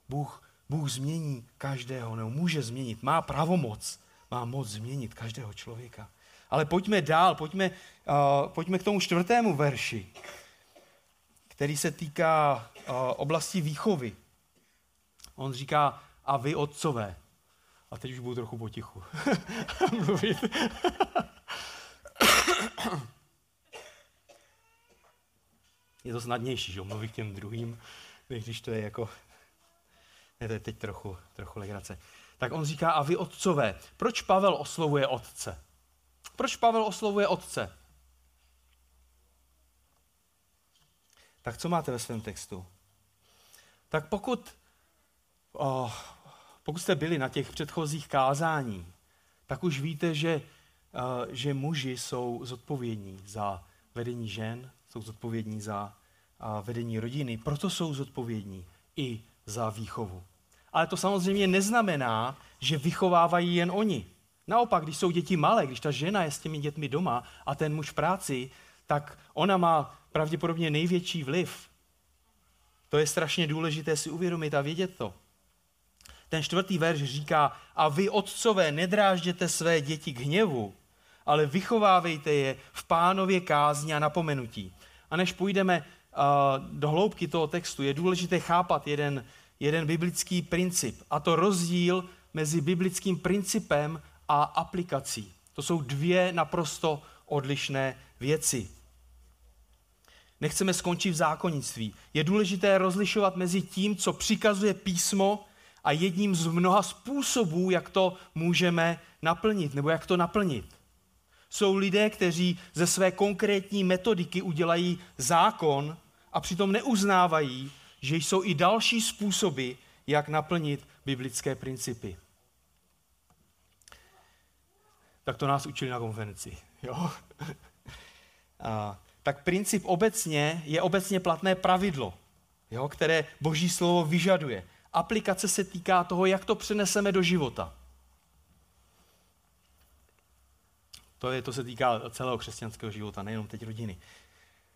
Bůh, Bůh změní každého, nebo může změnit. Má pravomoc, má moc změnit každého člověka. Ale pojďme dál, pojďme, uh, pojďme k tomu čtvrtému verši, který se týká uh, oblasti výchovy. On říká, a vy otcové. A teď už budu trochu potichu (laughs) mluvit. je to snadnější, že mluvit k těm druhým, když to je jako... (laughs) Ne, to je teď trochu, trochu legrace. Tak on říká, a vy otcové, proč Pavel oslovuje otce? Proč Pavel oslovuje otce? Tak co máte ve svém textu? Tak pokud oh, pokud jste byli na těch předchozích kázání, tak už víte, že, uh, že muži jsou zodpovědní za vedení žen, jsou zodpovědní za uh, vedení rodiny, proto jsou zodpovědní i za výchovu. Ale to samozřejmě neznamená, že vychovávají jen oni. Naopak, když jsou děti malé, když ta žena je s těmi dětmi doma a ten muž v práci, tak ona má pravděpodobně největší vliv. To je strašně důležité si uvědomit a vědět to. Ten čtvrtý verš říká, a vy otcové nedrážděte své děti k hněvu, ale vychovávejte je v pánově kázni a napomenutí. A než půjdeme do hloubky toho textu, je důležité chápat jeden, jeden biblický princip, a to rozdíl mezi biblickým principem a aplikací. To jsou dvě naprosto odlišné věci. Nechceme skončit v zákonnictví. Je důležité rozlišovat mezi tím, co přikazuje písmo a jedním z mnoha způsobů, jak to můžeme naplnit, nebo jak to naplnit. Jsou lidé, kteří ze své konkrétní metodiky udělají zákon a přitom neuznávají, že jsou i další způsoby, jak naplnit biblické principy. Tak to nás učili na konferenci. Jo? A, tak princip obecně je obecně platné pravidlo, jo, které Boží slovo vyžaduje aplikace se týká toho, jak to přeneseme do života. To, je, to se týká celého křesťanského života, nejenom teď rodiny.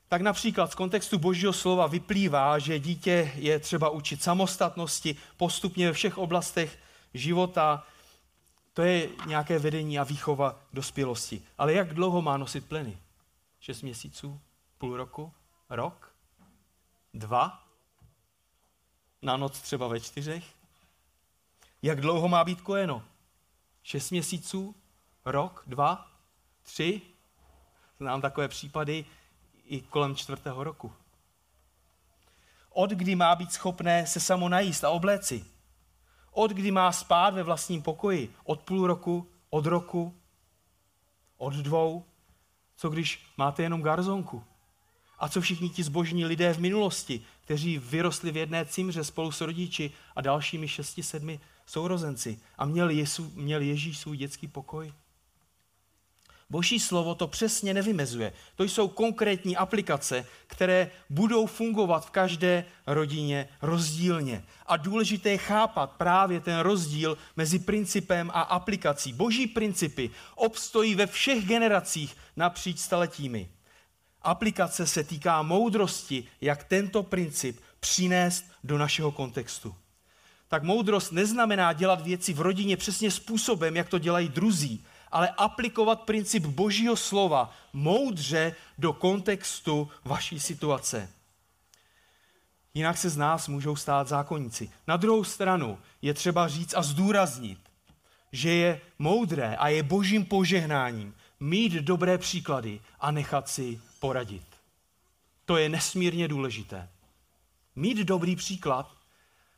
Tak například z kontextu božího slova vyplývá, že dítě je třeba učit samostatnosti postupně ve všech oblastech života. To je nějaké vedení a výchova dospělosti. Ale jak dlouho má nosit pleny? Šest měsíců? Půl roku? Rok? Dva? na noc třeba ve čtyřech? Jak dlouho má být kojeno? Šest měsíců? Rok? Dva? Tři? Znám takové případy i kolem čtvrtého roku. Od kdy má být schopné se samo najíst a obléci? Od kdy má spát ve vlastním pokoji? Od půl roku? Od roku? Od dvou? Co když máte jenom garzonku? A co všichni ti zbožní lidé v minulosti, kteří vyrostli v jedné cimře spolu s rodiči a dalšími šesti, sedmi sourozenci a měl, Jesu, měl Ježíš svůj dětský pokoj? Boží slovo to přesně nevymezuje. To jsou konkrétní aplikace, které budou fungovat v každé rodině rozdílně. A důležité je chápat právě ten rozdíl mezi principem a aplikací. Boží principy obstojí ve všech generacích napříč staletími. Aplikace se týká moudrosti, jak tento princip přinést do našeho kontextu. Tak moudrost neznamená dělat věci v rodině přesně způsobem, jak to dělají druzí, ale aplikovat princip Božího slova moudře do kontextu vaší situace. Jinak se z nás můžou stát zákonníci. Na druhou stranu je třeba říct a zdůraznit, že je moudré a je božím požehnáním mít dobré příklady a nechat si poradit. To je nesmírně důležité. Mít dobrý příklad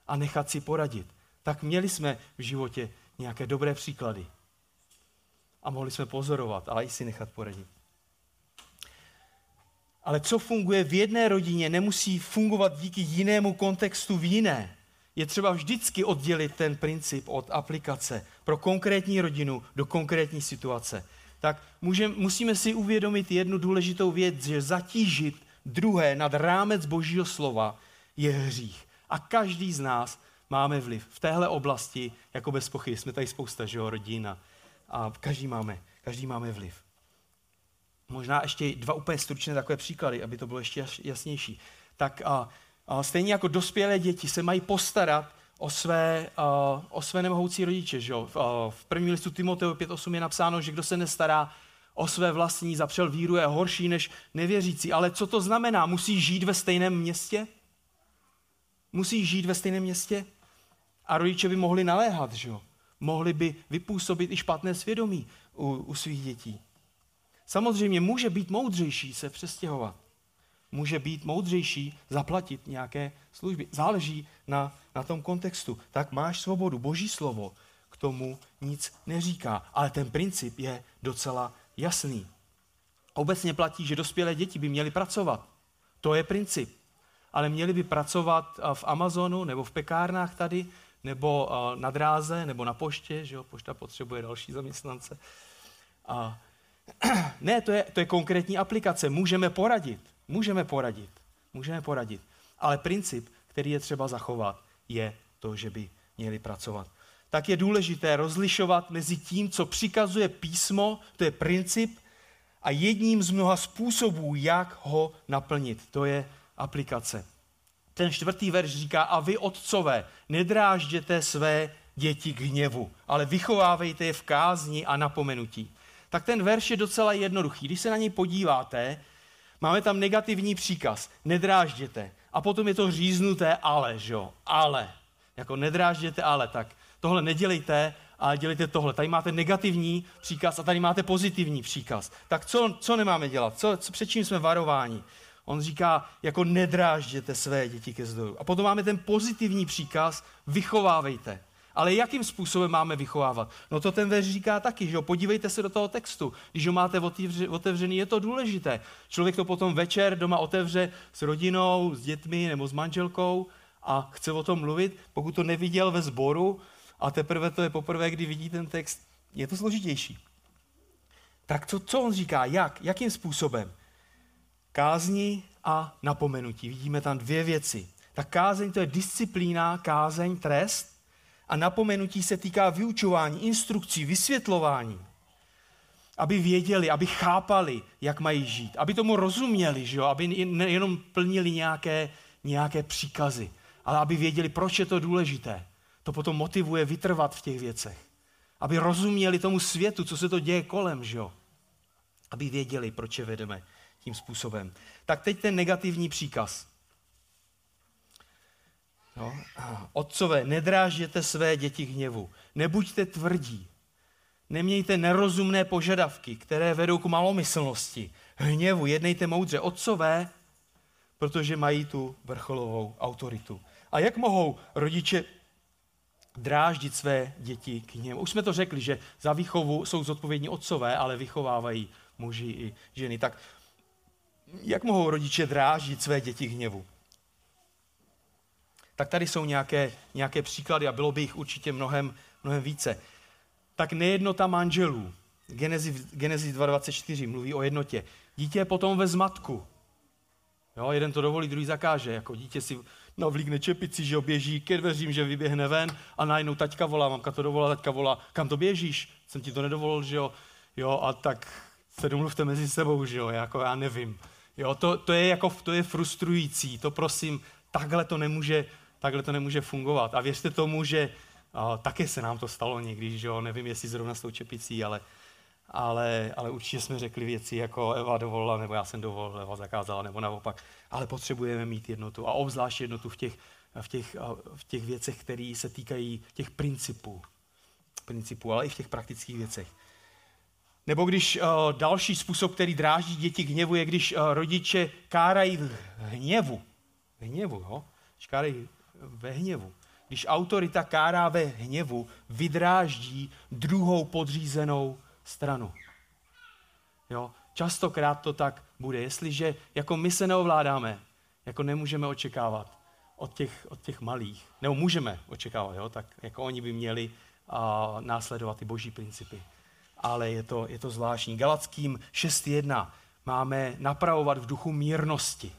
a nechat si poradit. Tak měli jsme v životě nějaké dobré příklady. A mohli jsme pozorovat, ale i si nechat poradit. Ale co funguje v jedné rodině, nemusí fungovat díky jinému kontextu v jiné. Je třeba vždycky oddělit ten princip od aplikace pro konkrétní rodinu do konkrétní situace. Tak můžem, musíme si uvědomit jednu důležitou věc, že zatížit druhé nad rámec Božího slova je hřích. A každý z nás máme vliv. V téhle oblasti, jako bez pochyby, jsme tady spousta, že jo, rodin a, každý, máme, každý máme vliv. Možná ještě dva úplně stručné takové příklady, aby to bylo ještě jasnější. Tak a, a stejně jako dospělé děti se mají postarat o své, a, o své nemohoucí rodiče. Že jo? V, a, v prvním listu Timoteu 5.8 je napsáno, že kdo se nestará o své vlastní, zapřel víru, je horší než nevěřící. Ale co to znamená? Musí žít ve stejném městě? Musí žít ve stejném městě? A rodiče by mohli naléhat, že jo? Mohli by vypůsobit i špatné svědomí u, u svých dětí. Samozřejmě může být moudřejší se přestěhovat. Může být moudřejší zaplatit nějaké služby. Záleží na, na tom kontextu. Tak máš svobodu. Boží slovo k tomu nic neříká. Ale ten princip je docela jasný. Obecně platí, že dospělé děti by měly pracovat. To je princip. Ale měli by pracovat v Amazonu nebo v pekárnách tady, nebo na dráze, nebo na poště, že jo, pošta potřebuje další zaměstnance. A (clears throat) ne, to je, to je konkrétní aplikace. Můžeme poradit. Můžeme poradit. Můžeme poradit. Ale princip, který je třeba zachovat, je to, že by měli pracovat. Tak je důležité rozlišovat mezi tím, co přikazuje písmo, to je princip, a jedním z mnoha způsobů, jak ho naplnit. To je aplikace. Ten čtvrtý verš říká, a vy otcové, nedrážděte své děti k hněvu, ale vychovávejte je v kázni a napomenutí tak ten verš je docela jednoduchý. Když se na něj podíváte, máme tam negativní příkaz, nedrážděte. A potom je to říznuté ale, že jo, ale. Jako nedrážděte ale, tak tohle nedělejte, ale dělejte tohle. Tady máte negativní příkaz a tady máte pozitivní příkaz. Tak co, co nemáme dělat? Co, co, před čím jsme varováni? On říká, jako nedrážděte své děti ke zdroju. A potom máme ten pozitivní příkaz, vychovávejte. Ale jakým způsobem máme vychovávat? No to ten verš říká taky, že jo? Podívejte se do toho textu. Když ho máte otevřený, je to důležité. Člověk to potom večer doma otevře s rodinou, s dětmi nebo s manželkou a chce o tom mluvit. Pokud to neviděl ve sboru a teprve to je poprvé, kdy vidí ten text, je to složitější. Tak co, co on říká? Jak? Jakým způsobem? Kázni a napomenutí. Vidíme tam dvě věci. Ta kázeň to je disciplína, kázeň, trest a napomenutí se týká vyučování, instrukcí, vysvětlování. Aby věděli, aby chápali, jak mají žít. Aby tomu rozuměli, že jo? aby nejenom plnili nějaké, nějaké příkazy, ale aby věděli, proč je to důležité. To potom motivuje vytrvat v těch věcech. Aby rozuměli tomu světu, co se to děje kolem, že jo? Aby věděli, proč je vedeme tím způsobem. Tak teď ten negativní příkaz. No. Otcové, nedrážděte své děti hněvu. Nebuďte tvrdí. Nemějte nerozumné požadavky, které vedou k malomyslnosti. Hněvu, jednejte moudře. Otcové, protože mají tu vrcholovou autoritu. A jak mohou rodiče dráždit své děti k hněvu? Už jsme to řekli, že za výchovu jsou zodpovědní otcové, ale vychovávají muži i ženy. Tak jak mohou rodiče dráždit své děti hněvu? tak tady jsou nějaké, nějaké příklady a bylo by jich určitě mnohem, mnohem více. Tak nejednota manželů. Genesis, Genesis 2.24 mluví o jednotě. Dítě je potom ve zmatku. Jo, jeden to dovolí, druhý zakáže. Jako dítě si navlíkne čepici, že oběží ke dveřím, že vyběhne ven a najednou taťka volá, mamka to dovolá, taťka volá, kam to běžíš? Jsem ti to nedovolil, že jo? Jo, a tak se domluvte mezi sebou, že jo, jako já nevím. Jo, to, to, je jako, to je frustrující, to prosím, takhle to nemůže, takhle to nemůže fungovat. A věřte tomu, že a, také se nám to stalo někdy, že jo, nevím, jestli zrovna s tou čepicí, ale, ale, ale určitě jsme řekli věci jako Eva dovolila, nebo já jsem dovolil, Eva zakázala, nebo naopak. Ale potřebujeme mít jednotu a obzvlášť jednotu v těch, v těch, v těch věcech, které se týkají těch principů. principů, ale i v těch praktických věcech. Nebo když uh, další způsob, který dráždí děti hněvu, je, když uh, rodiče kárají v hněvu. V hněvu, jo? Když kárají ve hněvu. Když autorita kárá ve hněvu, vydráždí druhou podřízenou stranu. Jo? Častokrát to tak bude. Jestliže jako my se neovládáme, jako nemůžeme očekávat od těch, od těch malých, nebo můžeme očekávat, jo? tak jako oni by měli a, následovat ty boží principy. Ale je to, je to zvláštní. Galackým 6.1 máme napravovat v duchu mírnosti.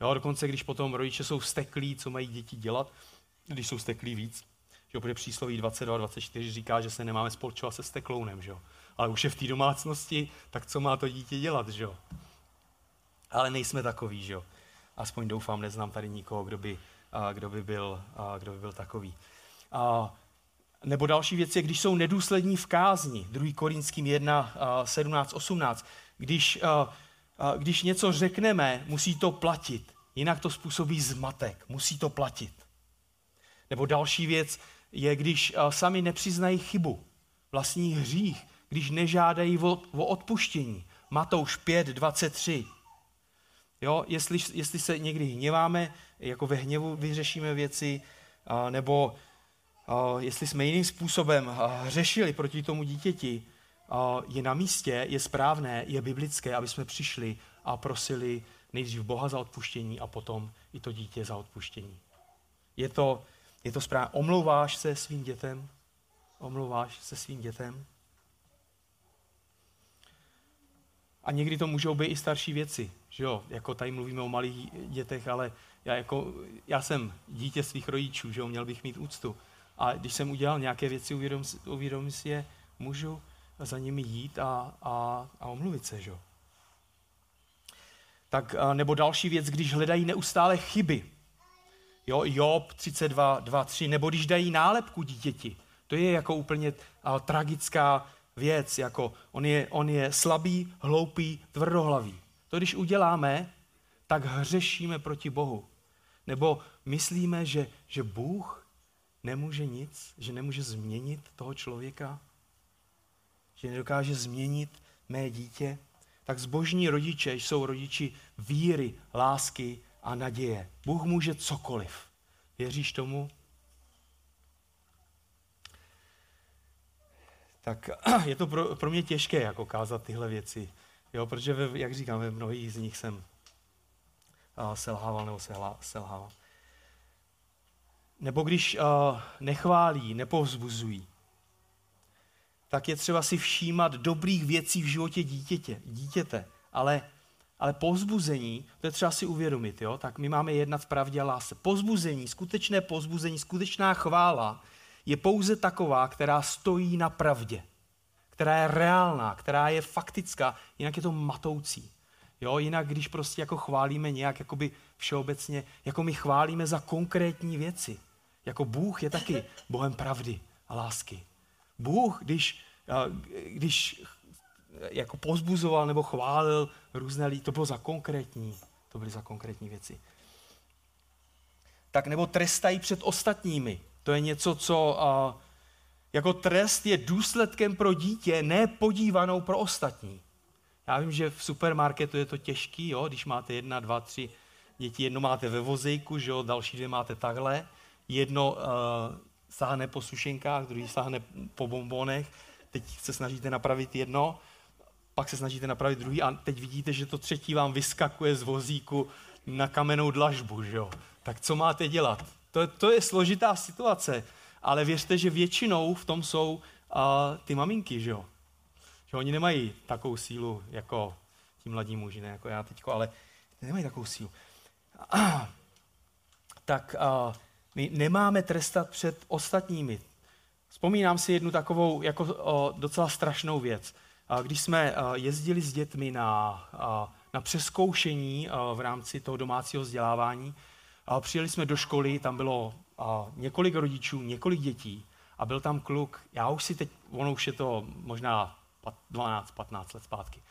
Jo, dokonce když potom rodiče jsou vsteklí, co mají děti dělat, když jsou vsteklí víc. Že protože přísloví 22 a 24 říká, že se nemáme spolčovat se steklounem. Že? Ale už je v té domácnosti, tak co má to dítě dělat? Že? Ale nejsme takový. Že? Aspoň doufám, neznám tady nikoho, kdo by, kdo by, byl, kdo by byl takový. A, nebo další věc je, když jsou nedůslední v kázni. 2. Korinským 1, 17, 18. Když, když něco řekneme, musí to platit. Jinak to způsobí zmatek. Musí to platit. Nebo další věc je, když sami nepřiznají chybu, vlastní hřích, když nežádají o, o odpuštění. Matouš 5, 23. Jo, jestli, jestli se někdy hněváme, jako ve hněvu vyřešíme věci, nebo jestli jsme jiným způsobem řešili proti tomu dítěti, je na místě, je správné, je biblické, aby jsme přišli a prosili nejdřív Boha za odpuštění a potom i to dítě za odpuštění. Je to, je to správné. Omlouváš se svým dětem? Omlouváš se svým dětem? A někdy to můžou být i starší věci. Že jo? Jako tady mluvíme o malých dětech, ale já, jako, já jsem dítě svých rodičů, že jo? měl bych mít úctu. A když jsem udělal nějaké věci, uvědom, uvědomím si je, můžu za nimi jít a, a, a omluvit se. Že? Tak, nebo další věc, když hledají neustále chyby. Jo, Job 32, 2, 3, nebo když dají nálepku dítěti. To je jako úplně a, tragická věc, jako on je, on je slabý, hloupý, tvrdohlavý. To když uděláme, tak hřešíme proti Bohu. Nebo myslíme, že, že Bůh nemůže nic, že nemůže změnit toho člověka, že nedokáže změnit mé dítě, tak zbožní rodiče jsou rodiči víry, lásky a naděje. Bůh může cokoliv. Věříš tomu? Tak (clears throat) je to pro, pro mě těžké jako kázat tyhle věci, jo, protože, ve, jak říkám, ve mnohých z nich jsem selhával nebo selhával. Nebo když uh, nechválí, nepovzbuzují, tak je třeba si všímat dobrých věcí v životě dítěte, dítěte. Ale, ale pozbuzení, to je třeba si uvědomit, jo? tak my máme jednat v pravdě a lásce. Pozbuzení, skutečné pozbuzení, skutečná chvála je pouze taková, která stojí na pravdě, která je reálná, která je faktická, jinak je to matoucí. Jo, jinak, když prostě jako chválíme nějak jakoby všeobecně, jako my chválíme za konkrétní věci. Jako Bůh je taky Bohem pravdy a lásky. Bůh, když, když jako pozbuzoval nebo chválil různé lidi, to bylo za konkrétní, to byly za konkrétní věci. Tak nebo trestají před ostatními. To je něco, co jako trest je důsledkem pro dítě, ne podívanou pro ostatní. Já vím, že v supermarketu je to těžký, jo? když máte jedna, dva, tři děti, jedno máte ve vozejku, že jo? další dvě máte takhle, jedno uh, sáhne po sušenkách, druhý sáhne po bombonech, teď se snažíte napravit jedno, pak se snažíte napravit druhý a teď vidíte, že to třetí vám vyskakuje z vozíku na kamenou dlažbu, že jo? Tak co máte dělat? To, to je složitá situace, ale věřte, že většinou v tom jsou uh, ty maminky, že jo? Že oni nemají takovou sílu jako ti mladí muži, ne jako já teďko, ale nemají takovou sílu. (clears throat) tak uh, my nemáme trestat před ostatními. Vzpomínám si jednu takovou jako o, docela strašnou věc. Když jsme jezdili s dětmi na, na přeskoušení v rámci toho domácího vzdělávání, přijeli jsme do školy, tam bylo několik rodičů, několik dětí a byl tam kluk, já už si teď, ono už je to možná 12-15 let zpátky,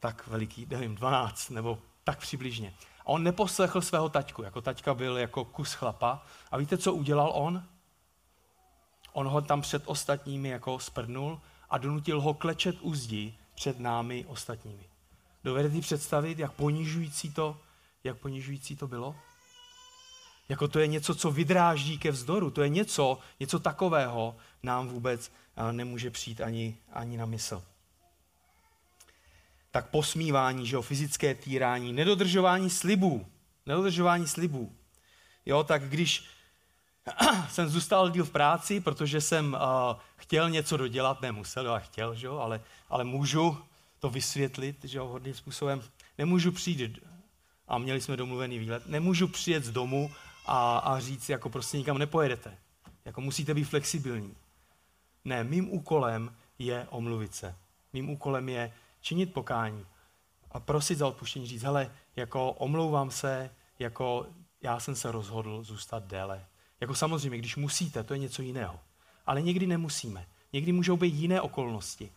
tak veliký, nevím, 12 nebo tak přibližně. A on neposlechl svého taťku, jako taťka byl jako kus chlapa. A víte, co udělal on? On ho tam před ostatními jako sprdnul a donutil ho klečet u zdi před námi ostatními. Dovedete si představit, jak ponižující to, jak ponižující to bylo? Jako to je něco, co vydráždí ke vzdoru. To je něco, něco takového nám vůbec nemůže přijít ani, ani na mysl. Tak posmívání, že jo, fyzické týrání, nedodržování slibů, nedodržování slibů. Jo, tak když (clears throat) jsem zůstal díl v práci, protože jsem uh, chtěl něco dodělat, nemusel, já chtěl, že jo, ale, ale můžu to vysvětlit, že jo, hodným způsobem. Nemůžu přijít, a měli jsme domluvený výlet, nemůžu přijet z domu a, a říct, jako prostě nikam nepojedete. Jako musíte být flexibilní. Ne, mým úkolem je omluvit se. Mým úkolem je činit pokání a prosit za odpuštění, říct, hele, jako omlouvám se, jako já jsem se rozhodl zůstat déle. Jako samozřejmě, když musíte, to je něco jiného. Ale někdy nemusíme. Někdy můžou být jiné okolnosti.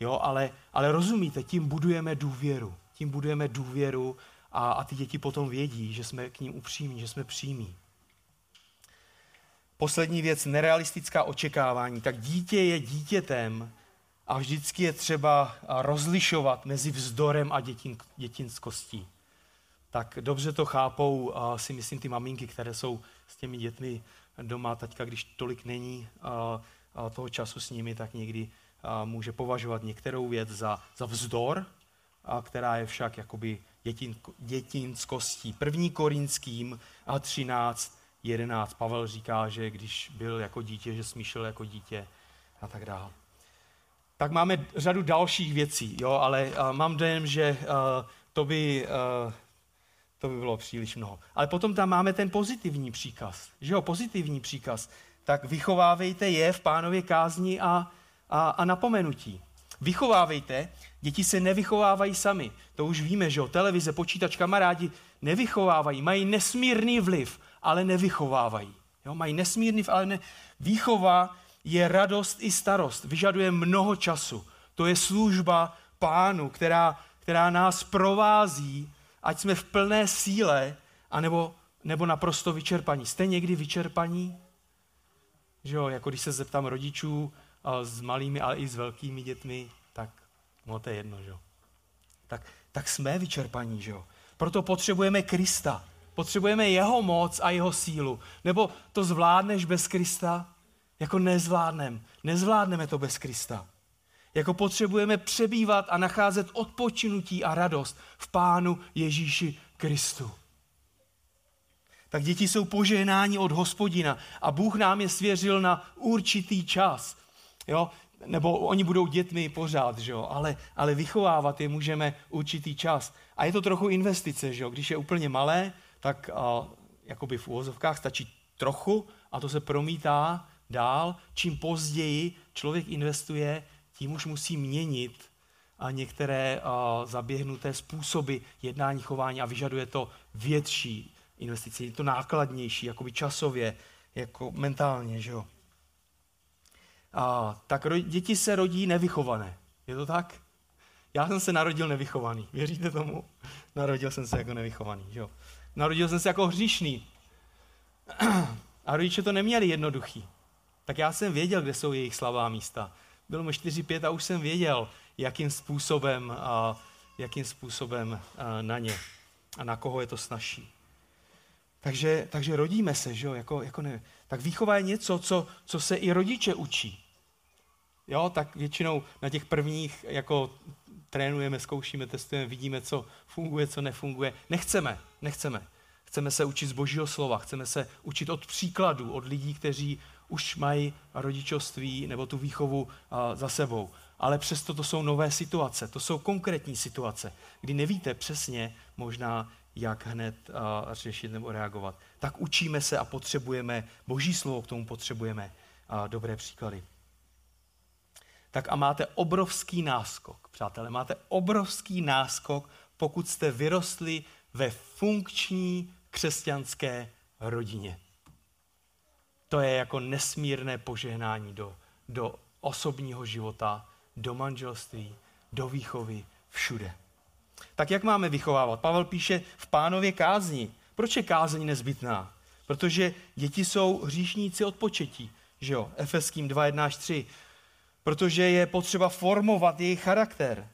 Jo, ale, ale rozumíte, tím budujeme důvěru. Tím budujeme důvěru a, a ty děti potom vědí, že jsme k ním upřímní, že jsme přímí. Poslední věc, nerealistická očekávání. Tak dítě je dítětem a vždycky je třeba rozlišovat mezi vzdorem a dětin, dětinskostí. Tak dobře to chápou si myslím ty maminky, které jsou s těmi dětmi doma. Teďka, když tolik není toho času s nimi, tak někdy může považovat některou věc za, za vzdor, která je však jakoby dětin, dětinskostí. První korinským a 13, 11. Pavel říká, že když byl jako dítě, že smýšlel jako dítě a tak dále. Tak máme řadu dalších věcí, jo, ale uh, mám dojem, že uh, to, by, uh, to by bylo příliš mnoho. Ale potom tam máme ten pozitivní příkaz, že jo, pozitivní příkaz. Tak vychovávejte je v pánově kázni a, a, a napomenutí. Vychovávejte, děti se nevychovávají sami. To už víme, že jo, televize, počítač, kamarádi nevychovávají, mají nesmírný vliv, ale nevychovávají. Jo, mají nesmírný ale ne... Výchova je radost i starost, vyžaduje mnoho času. To je služba pánu, která, která nás provází, ať jsme v plné síle, anebo, nebo naprosto vyčerpaní. Jste někdy vyčerpaní? Že jo, jako když se zeptám rodičů s malými, ale i s velkými dětmi, tak no to je jedno, že jo. Tak, tak jsme vyčerpaní, že jo. Proto potřebujeme Krista. Potřebujeme jeho moc a jeho sílu. Nebo to zvládneš bez Krista? Jako nezvládnem. Nezvládneme to bez Krista. Jako potřebujeme přebývat a nacházet odpočinutí a radost v Pánu Ježíši Kristu. Tak děti jsou požehnáni od hospodina a Bůh nám je svěřil na určitý čas. Jo? Nebo oni budou dětmi pořád, že jo? Ale, ale vychovávat je můžeme určitý čas. A je to trochu investice, že jo? Když je úplně malé, tak a, jakoby v úvozovkách stačí trochu a to se promítá dál. Čím později člověk investuje, tím už musí měnit a některé a, zaběhnuté způsoby jednání, chování a vyžaduje to větší investici. Je to nákladnější, jakoby časově, jako mentálně, že jo. A, tak ro, děti se rodí nevychované. Je to tak? Já jsem se narodil nevychovaný. Věříte tomu? Narodil jsem se jako nevychovaný. Že jo? Narodil jsem se jako hříšný. A rodiče to neměli jednoduchý. Tak já jsem věděl, kde jsou jejich slabá místa. Bylo mi 4-5 a už jsem věděl, jakým způsobem, a, jakým způsobem a, na ně a na koho je to snaží. Takže, takže rodíme se, že jo, jako, jako ne. Tak výchova je něco, co, co se i rodiče učí. Jo, tak většinou na těch prvních jako trénujeme, zkoušíme, testujeme, vidíme, co funguje, co nefunguje. Nechceme, nechceme. Chceme se učit z božího slova, chceme se učit od příkladů, od lidí, kteří už mají rodičovství nebo tu výchovu za sebou. Ale přesto to jsou nové situace, to jsou konkrétní situace, kdy nevíte přesně možná, jak hned řešit nebo reagovat. Tak učíme se a potřebujeme, boží slovo k tomu potřebujeme dobré příklady. Tak a máte obrovský náskok, přátelé, máte obrovský náskok, pokud jste vyrostli ve funkční křesťanské rodině. To je jako nesmírné požehnání do, do osobního života, do manželství, do výchovy, všude. Tak jak máme vychovávat? Pavel píše v pánově kázni. Proč je kázeň nezbytná? Protože děti jsou hříšníci od početí. Že jo? Efeským 2, 1 až 3. Protože je potřeba formovat jejich charakter.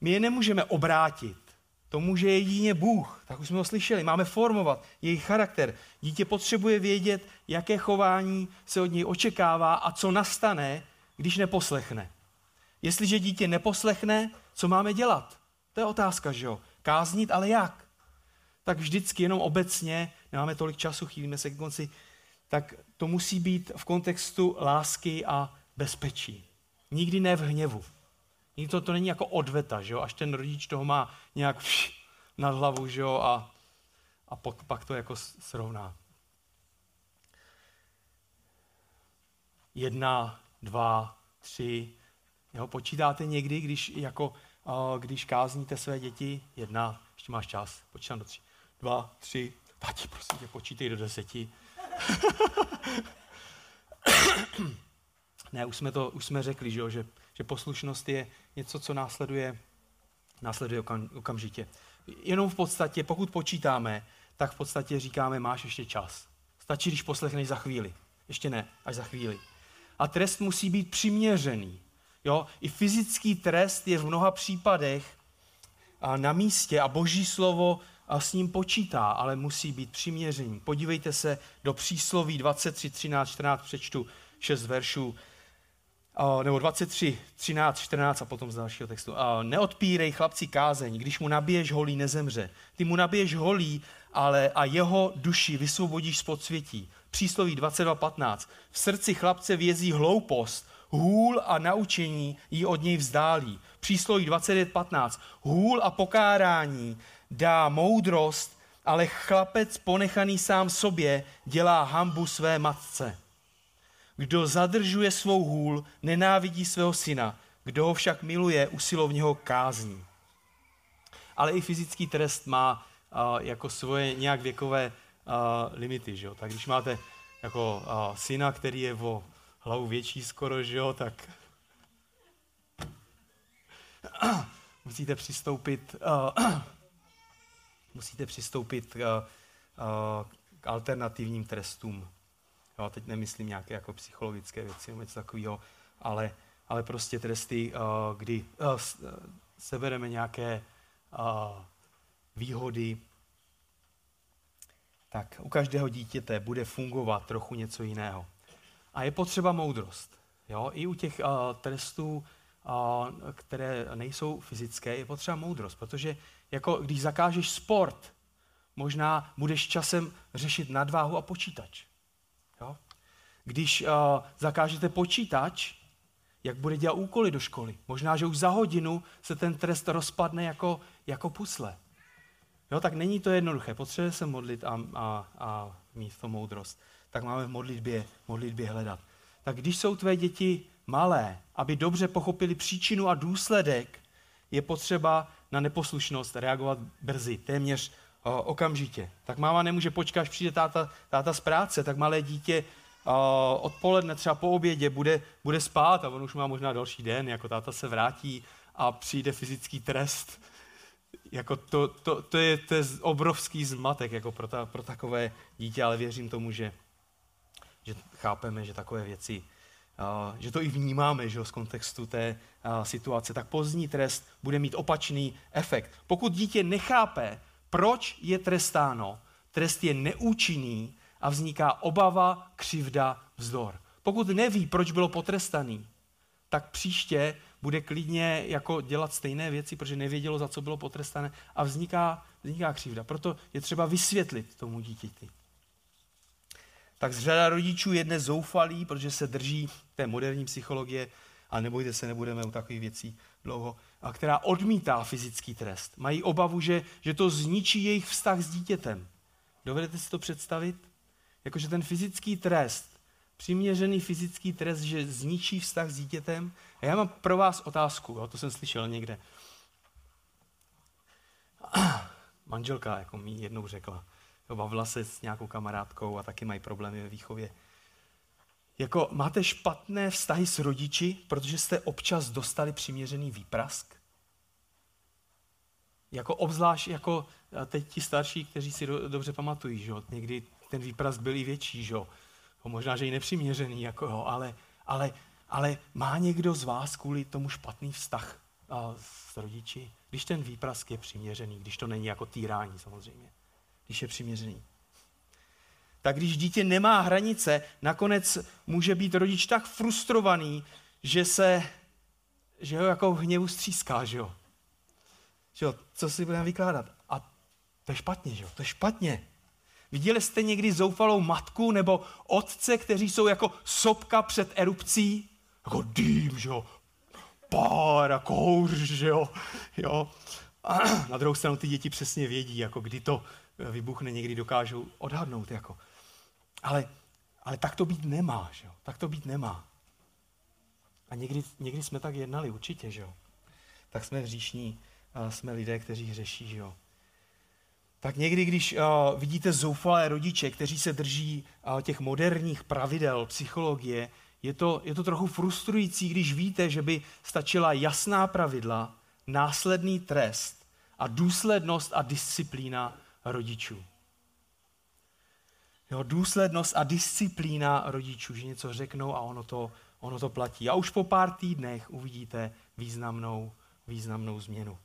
My je nemůžeme obrátit. To může jedině Bůh. Tak už jsme to slyšeli. Máme formovat jejich charakter. Dítě potřebuje vědět, jaké chování se od něj očekává a co nastane, když neposlechne. Jestliže dítě neposlechne, co máme dělat? To je otázka, že jo? Káznit, ale jak? Tak vždycky jenom obecně, nemáme tolik času, chýlíme se k konci, tak to musí být v kontextu lásky a bezpečí. Nikdy ne v hněvu. To, to není jako odveta, že jo? až ten rodič toho má nějak (laughs) nad hlavu že jo? a, a pak, pak to jako srovná. Jedna, dva, tři. Jo? Počítáte někdy, když, jako, když kázníte své děti? Jedna, ještě máš čas, počítám do tři. Dva, tři, tati, prosím tě, počítej do deseti. (laughs) ne, už jsme, to, už jsme řekli, že, že, že poslušnost je něco, co následuje, následuje okam, okamžitě. Jenom v podstatě, pokud počítáme, tak v podstatě říkáme, máš ještě čas. Stačí, když poslechneš za chvíli. Ještě ne, až za chvíli. A trest musí být přiměřený. Jo? I fyzický trest je v mnoha případech na místě a boží slovo a s ním počítá, ale musí být přiměřený. Podívejte se do přísloví 23, 13, 14, přečtu 6 veršů, nebo 23, 13, 14 a potom z dalšího textu. Neodpírej chlapci kázeň, když mu nabiješ holí, nezemře. Ty mu nabiješ holí, ale a jeho duši vysvobodíš z podsvětí. Přísloví 22.15. V srdci chlapce vězí hloupost, hůl a naučení ji od něj vzdálí. Přísloví 29.15. Hůl a pokárání dá moudrost, ale chlapec ponechaný sám sobě dělá hambu své matce. Kdo zadržuje svou hůl, nenávidí svého syna, kdo ho však miluje, usilovně ho kázní. Ale i fyzický trest má uh, jako svoje nějak věkové uh, limity. Že jo? Tak když máte jako uh, syna, který je o hlavu větší skoro, že jo, tak (clears throat) musíte přistoupit uh, (clears throat) musíte přistoupit k, uh, k alternativním trestům. Jo, teď nemyslím nějaké jako psychologické věci, něco takového, ale, ale prostě tresty, uh, kdy uh, sebereme nějaké výhody, tak u každého dítěte bude fungovat trochu něco jiného. A je potřeba moudrost. Jo? I u těch trestů, které nejsou fyzické, je potřeba moudrost, protože jako když zakážeš sport, možná budeš časem řešit nadváhu a počítač. Když uh, zakážete počítač, jak bude dělat úkoly do školy. Možná, že už za hodinu se ten trest rozpadne jako, jako pusle. Jo, tak není to jednoduché. Potřebuje se modlit a, a, a mít to moudrost. Tak máme v modlitbě, modlitbě hledat. Tak když jsou tvé děti malé, aby dobře pochopili příčinu a důsledek, je potřeba na neposlušnost reagovat brzy, téměř o, okamžitě. Tak máma nemůže počkat, až přijde táta, táta z práce, tak malé dítě odpoledne, třeba po obědě, bude, bude spát a on už má možná další den, jako táta se vrátí a přijde fyzický trest jako to, to, to, je, to je obrovský zmatek jako pro, ta, pro takové dítě, ale věřím tomu, že, že chápeme, že takové věci, že to i vnímáme že, z kontextu té situace, tak pozdní trest bude mít opačný efekt. Pokud dítě nechápe, proč je trestáno, trest je neúčinný a vzniká obava, křivda, vzdor. Pokud neví, proč bylo potrestaný, tak příště bude klidně jako dělat stejné věci, protože nevědělo, za co bylo potrestané a vzniká, vzniká křivda. Proto je třeba vysvětlit tomu dítěti. Tak řada rodičů je dnes zoufalý, protože se drží té moderní psychologie, a nebojte se, nebudeme u takových věcí dlouho, a která odmítá fyzický trest. Mají obavu, že, že to zničí jejich vztah s dítětem. Dovedete si to představit? Jakože ten fyzický trest přiměřený fyzický trest, že zničí vztah s dítětem. A já mám pro vás otázku, jo, to jsem slyšel někde. (clears throat) Manželka jako mi jednou řekla, jo, bavila se s nějakou kamarádkou a taky mají problémy ve výchově. Jako máte špatné vztahy s rodiči, protože jste občas dostali přiměřený výprask? Jako obzvlášť jako teď ti starší, kteří si do, dobře pamatují, že někdy ten výprask byl i větší, že možná, že i nepřiměřený, jako jo, ale, ale, ale má někdo z vás kvůli tomu špatný vztah a, s rodiči? Když ten výprask je přiměřený, když to není jako týrání samozřejmě, když je přiměřený. Tak když dítě nemá hranice, nakonec může být rodič tak frustrovaný, že se, že ho jako hněvu stříská, že jo. Že jo, co si budeme vykládat? A to je špatně, že jo? To je špatně. Viděli jste někdy zoufalou matku nebo otce, kteří jsou jako sopka před erupcí? Jako dým, že jo? Pár a kouř, že jo? jo? A (clears throat) na druhou stranu ty děti přesně vědí, jako kdy to vybuchne, někdy dokážou odhadnout. Jako. Ale, ale tak to být nemá, že jo? Tak to být nemá. A někdy, někdy jsme tak jednali, určitě, že jo? Tak jsme hříšní, jsme lidé, kteří hřeší, že jo? Tak někdy, když uh, vidíte zoufalé rodiče, kteří se drží uh, těch moderních pravidel psychologie, je to, je to trochu frustrující, když víte, že by stačila jasná pravidla, následný trest a důslednost a disciplína rodičů. Jo, důslednost a disciplína rodičů, že něco řeknou a ono to, ono to platí. A už po pár týdnech uvidíte významnou, významnou změnu.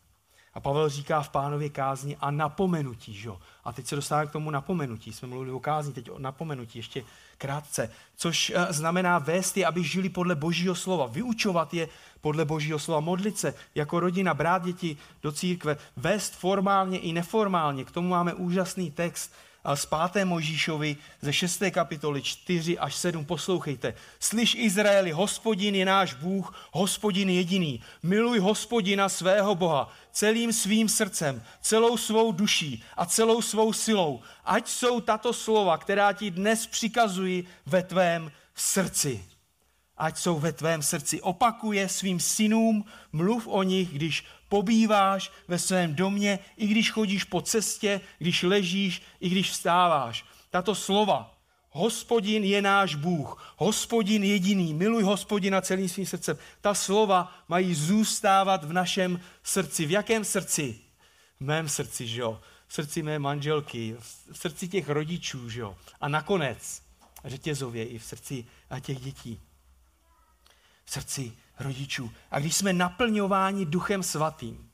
A Pavel říká v pánově kázni a napomenutí. Že? A teď se dostáváme k tomu napomenutí. Jsme mluvili o kázni, teď o napomenutí ještě krátce. Což eh, znamená vést je, aby žili podle božího slova, vyučovat je podle božího slova, modlit se jako rodina, brát děti do církve, vést formálně i neformálně. K tomu máme úžasný text z 5. Možíšovi ze 6. kapitoly 4 až 7. Poslouchejte. Slyš Izraeli, hospodin je náš Bůh, hospodin jediný. Miluj hospodina svého Boha celým svým srdcem, celou svou duší a celou svou silou. Ať jsou tato slova, která ti dnes přikazují ve tvém srdci ať jsou ve tvém srdci. Opakuje svým synům, mluv o nich, když pobýváš ve svém domě, i když chodíš po cestě, když ležíš, i když vstáváš. Tato slova, Hospodin je náš Bůh, hospodin jediný, miluj hospodina celým svým srdcem. Ta slova mají zůstávat v našem srdci. V jakém srdci? V mém srdci, že jo? V srdci mé manželky, v srdci těch rodičů, že jo? A nakonec, řetězově, i v srdci těch dětí v srdci rodičů. A když jsme naplňováni duchem svatým,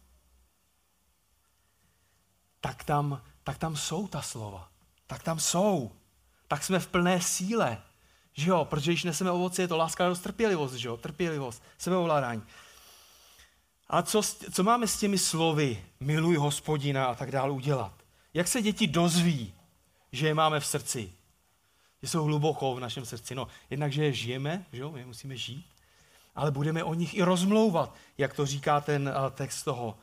tak tam, tak tam jsou ta slova. Tak tam jsou. Tak jsme v plné síle. Že jo? Protože když neseme ovoce, je to láska, dost trpělivost, že jo? Trpělivost, sebeovládání. A co, co máme s těmi slovy, miluj hospodina a tak dále udělat? Jak se děti dozví, že je máme v srdci? Že jsou hluboko v našem srdci. No, jednak, že je žijeme, že jo? My musíme žít ale budeme o nich i rozmlouvat, jak to říká ten eh, text toho.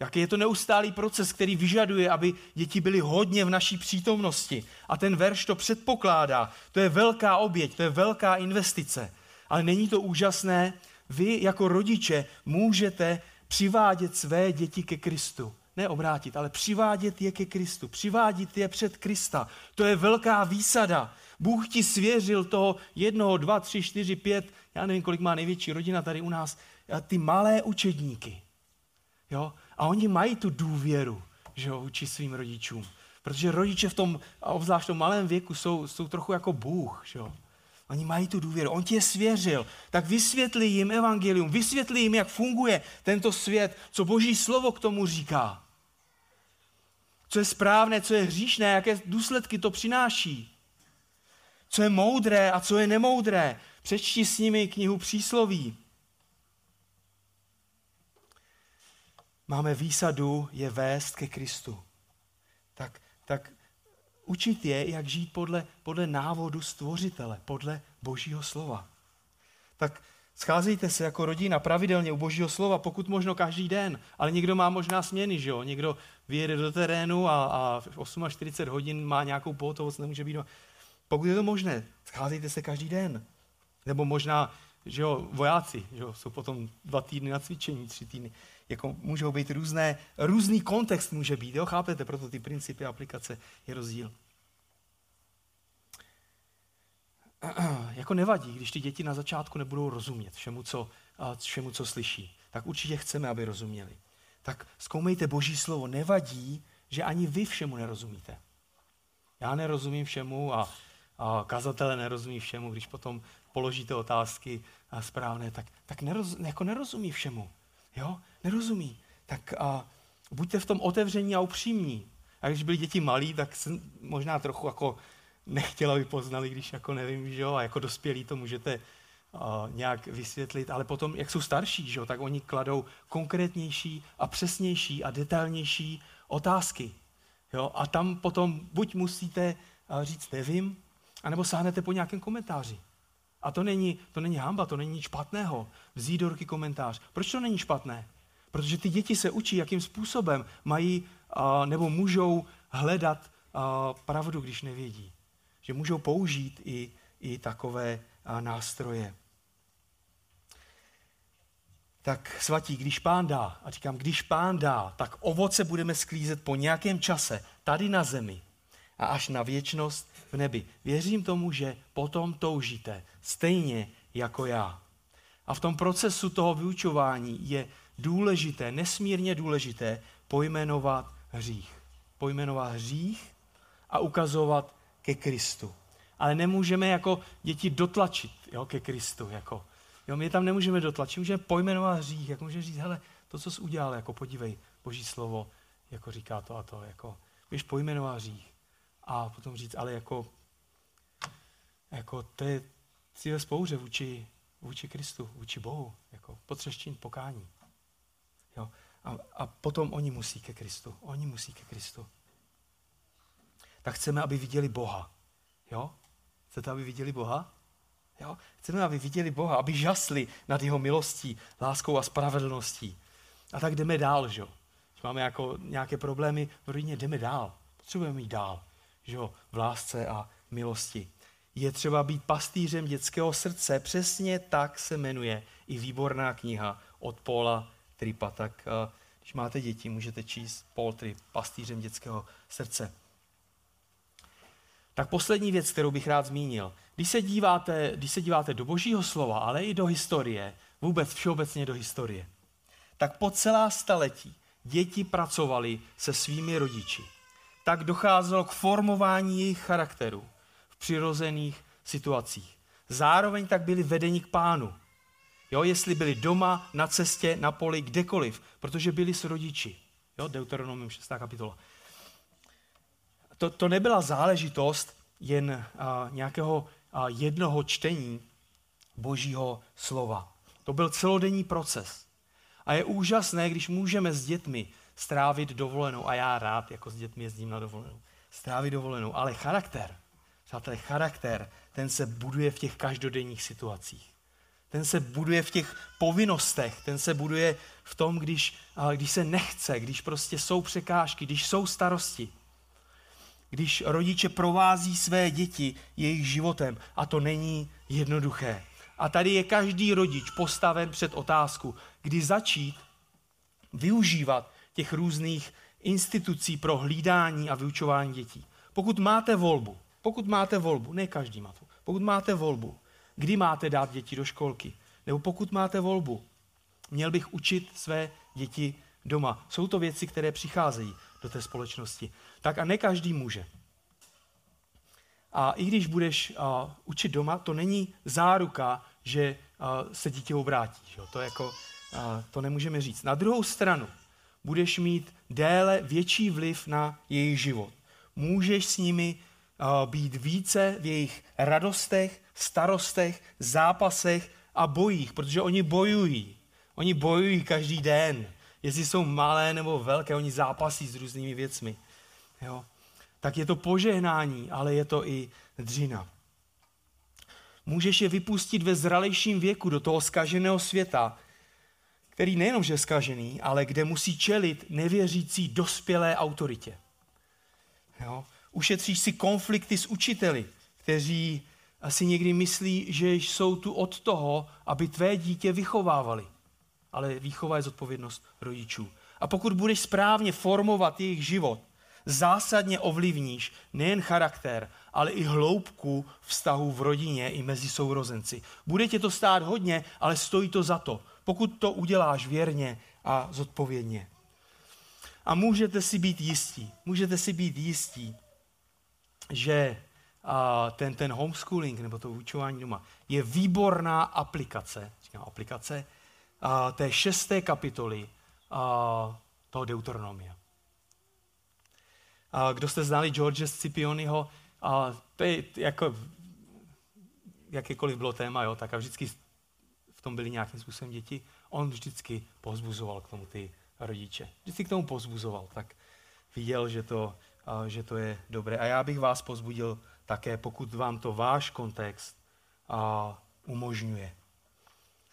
Jaký je to neustálý proces, který vyžaduje, aby děti byly hodně v naší přítomnosti. A ten verš to předpokládá. To je velká oběť, to je velká investice. Ale není to úžasné? Vy jako rodiče můžete přivádět své děti ke Kristu. Ne obrátit, ale přivádět je ke Kristu. Přivádět je před Krista. To je velká výsada. Bůh ti svěřil toho jednoho, dva, tři, čtyři, pět, já nevím, kolik má největší rodina tady u nás, ty malé učedníky. Jo? A oni mají tu důvěru, že jo, učí svým rodičům. Protože rodiče v tom, a obzvlášť v tom malém věku, jsou, jsou trochu jako Bůh. Že jo? Oni mají tu důvěru. On ti je svěřil. Tak vysvětli jim evangelium, vysvětli jim, jak funguje tento svět, co boží slovo k tomu říká. Co je správné, co je hříšné, jaké důsledky to přináší co je moudré a co je nemoudré. Přečti s nimi knihu přísloví. Máme výsadu je vést ke Kristu. Tak, tak učit je, jak žít podle, podle návodu stvořitele, podle božího slova. Tak scházejte se jako rodina pravidelně u božího slova, pokud možno každý den, ale někdo má možná směny, že jo? Někdo vyjede do terénu a, a v 48 hodin má nějakou pohotovost, nemůže být. Pokud je to možné, scházejte se každý den. Nebo možná, že jo, vojáci, že jo, jsou potom dva týdny na cvičení, tři týdny. Jako můžou být různé, různý kontext může být, jo, chápete, proto ty principy aplikace je rozdíl. (clears throat) Jako nevadí, když ty děti na začátku nebudou rozumět všemu, co, všemu, co slyší. Tak určitě chceme, aby rozuměli. Tak zkoumejte Boží slovo. Nevadí, že ani vy všemu nerozumíte. Já nerozumím všemu a kazatele nerozumí všemu, když potom položíte otázky správné, tak, tak neroz, jako nerozumí všemu. Jo? Nerozumí. Tak a, buďte v tom otevření a upřímní. A když byli děti malí, tak jsem možná trochu jako nechtěla, aby poznali, když jako nevím, že jo, a jako dospělí to můžete nějak vysvětlit, ale potom, jak jsou starší, že, tak oni kladou konkrétnější a přesnější a detailnější otázky. Jo? A tam potom buď musíte říct nevím, anebo sáhnete po nějakém komentáři. A to není, to není hamba, to není nic špatného. Vzít do ruky komentář. Proč to není špatné? Protože ty děti se učí, jakým způsobem mají nebo můžou hledat pravdu, když nevědí. Že můžou použít i, i takové nástroje. Tak svatí, když pán dá, a říkám, když pán dá, tak ovoce budeme sklízet po nějakém čase, tady na zemi a až na věčnost v nebi. Věřím tomu, že potom toužíte, stejně jako já. A v tom procesu toho vyučování je důležité, nesmírně důležité, pojmenovat hřích. Pojmenovat hřích a ukazovat ke Kristu. Ale nemůžeme jako děti dotlačit jo, ke Kristu. Jako. Jo, my tam nemůžeme dotlačit, můžeme pojmenovat hřích, jako můžeme říct, hele, to, co jsi udělal, jako podívej, boží slovo, jako říká to a to, jako, víš, pojmenovat hřích. A potom říct, ale jako, jako to je cíl spouře vůči, vůči Kristu, vůči Bohu, jako potřeštění pokání. Jo. A, a potom oni musí ke Kristu. Oni musí ke Kristu. Tak chceme, aby viděli Boha. Jo? Chcete, aby viděli Boha? Jo? Chceme, aby viděli Boha, aby žasli nad jeho milostí, láskou a spravedlností. A tak jdeme dál, že? Když máme jako nějaké problémy v rodině, jdeme dál. Potřebujeme jít dál, že? v lásce a milosti. Je třeba být pastýřem dětského srdce, přesně tak se jmenuje i výborná kniha od Paula Tripa. Tak eh, když máte děti, můžete číst Paul Trip, pastýřem dětského srdce. Tak poslední věc, kterou bych rád zmínil. Když se díváte, když se díváte do božího slova, ale i do historie, vůbec všeobecně do historie, tak po celá staletí děti pracovali se svými rodiči. Tak docházelo k formování jejich charakteru v přirozených situacích. Zároveň tak byli vedeni k pánu. Jo, jestli byli doma, na cestě, na poli, kdekoliv, protože byli s rodiči. Jo, Deuteronomium 6. kapitola to, to nebyla záležitost jen a, nějakého a, jednoho čtení božího slova. To byl celodenní proces. A je úžasné, když můžeme s dětmi strávit dovolenou, a já rád jako s dětmi jezdím na dovolenou, strávit dovolenou, ale charakter, přátelé, charakter, ten se buduje v těch každodenních situacích. Ten se buduje v těch povinnostech, ten se buduje v tom, když, když se nechce, když prostě jsou překážky, když jsou starosti když rodiče provází své děti jejich životem a to není jednoduché. A tady je každý rodič postaven před otázku, kdy začít využívat těch různých institucí pro hlídání a vyučování dětí. Pokud máte volbu, pokud máte volbu, ne každý má to, pokud máte volbu, kdy máte dát děti do školky, nebo pokud máte volbu, měl bych učit své děti doma. Jsou to věci, které přicházejí do té společnosti. Tak a ne každý může. A i když budeš uh, učit doma, to není záruka, že uh, se dítě obrátí. Že? To, jako, uh, to nemůžeme říct. Na druhou stranu, budeš mít déle větší vliv na jejich život. Můžeš s nimi uh, být více v jejich radostech, starostech, zápasech a bojích, protože oni bojují. Oni bojují každý den. Jestli jsou malé nebo velké, oni zápasí s různými věcmi. Jo? Tak je to požehnání, ale je to i dřina. Můžeš je vypustit ve zralejším věku do toho skaženého světa, který nejenom že je skažený, ale kde musí čelit nevěřící dospělé autoritě. Jo? Ušetříš si konflikty s učiteli, kteří asi někdy myslí, že jsou tu od toho, aby tvé dítě vychovávali ale výchova je zodpovědnost rodičů. A pokud budeš správně formovat jejich život, zásadně ovlivníš nejen charakter, ale i hloubku vztahu v rodině i mezi sourozenci. Bude tě to stát hodně, ale stojí to za to, pokud to uděláš věrně a zodpovědně. A můžete si být jistí, můžete si být jistí, že a ten, ten homeschooling nebo to vyučování doma je výborná aplikace, říkám aplikace, té šesté kapitoly toho Deuteronomia. Kdo jste znali George Scipioniho, to je jako jakékoliv bylo téma, jo, tak a vždycky v tom byly nějakým způsobem děti, on vždycky pozbuzoval k tomu ty rodiče. Vždycky k tomu pozbuzoval, tak viděl, že to, že to je dobré. A já bych vás pozbudil také, pokud vám to váš kontext umožňuje.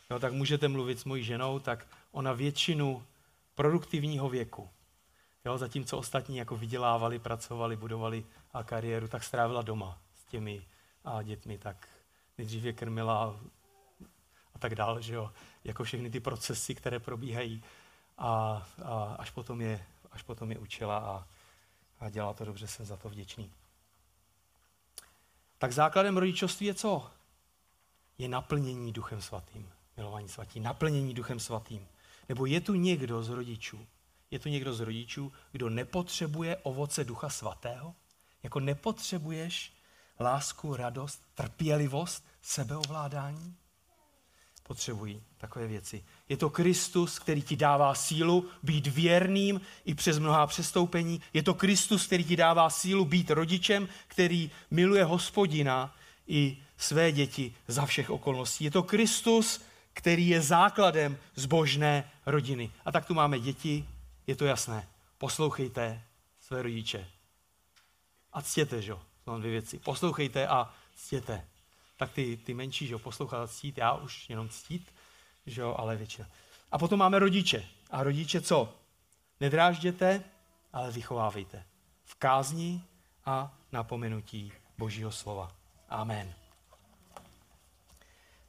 No, tak můžete mluvit s mojí ženou, tak ona většinu produktivního věku, jo, zatímco ostatní jako vydělávali, pracovali, budovali a kariéru, tak strávila doma s těmi a dětmi, tak nejdřív je krmila a tak dále, že jo, jako všechny ty procesy, které probíhají a, a až, potom je, až potom je učila a, a dělá to dobře, jsem za to vděčný. Tak základem rodičovství je co? Je naplnění duchem svatým. Milovaní svatí, naplnění duchem svatým. Nebo je tu někdo z rodičů, je tu někdo z rodičů, kdo nepotřebuje ovoce ducha svatého? Jako nepotřebuješ lásku, radost, trpělivost, sebeovládání? Potřebují takové věci. Je to Kristus, který ti dává sílu být věrným i přes mnohá přestoupení. Je to Kristus, který ti dává sílu být rodičem, který miluje hospodina i své děti za všech okolností. Je to Kristus, který je základem zbožné rodiny. A tak tu máme děti, je to jasné. Poslouchejte své rodiče. A ctěte, že jo? Mám dvě věci. Poslouchejte a ctěte. Tak ty, ty menší, že jo, poslouchat ctít, já už jenom ctít, že jo, ale většina. A potom máme rodiče. A rodiče co? Nedrážděte, ale vychovávejte. V kázni a napomenutí Božího slova. Amen.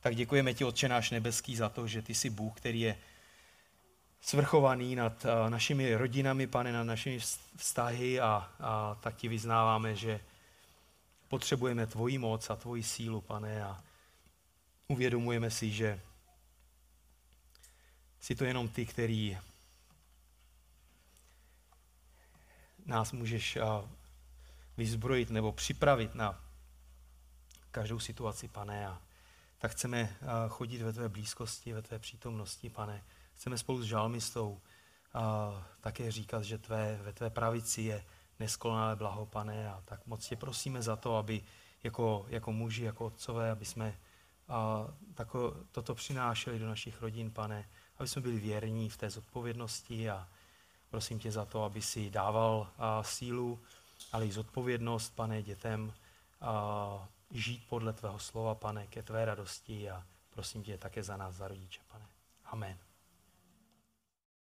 Tak děkujeme ti, Otče náš nebeský, za to, že ty jsi Bůh, který je svrchovaný nad uh, našimi rodinami, pane, nad našimi vztahy a, a tak ti vyznáváme, že potřebujeme tvoji moc a tvoji sílu, pane, a uvědomujeme si, že jsi to jenom ty, který nás můžeš vyzbrojit nebo připravit na každou situaci, pane, a tak chceme chodit ve tvé blízkosti, ve tvé přítomnosti, pane, Chceme spolu s žalmistou také říkat, že tvé, ve tvé pravici je neskonalé blaho, pane, a tak moc tě prosíme za to, aby jako, jako muži, jako otcové, aby jsme a, tako, toto přinášeli do našich rodin, pane, aby jsme byli věrní v té zodpovědnosti a prosím tě za to, aby si dával a, sílu, ale i zodpovědnost, pane, dětem, a, žít podle tvého slova, pane, ke tvé radosti a prosím tě také za nás, za rodiče, pane. Amen.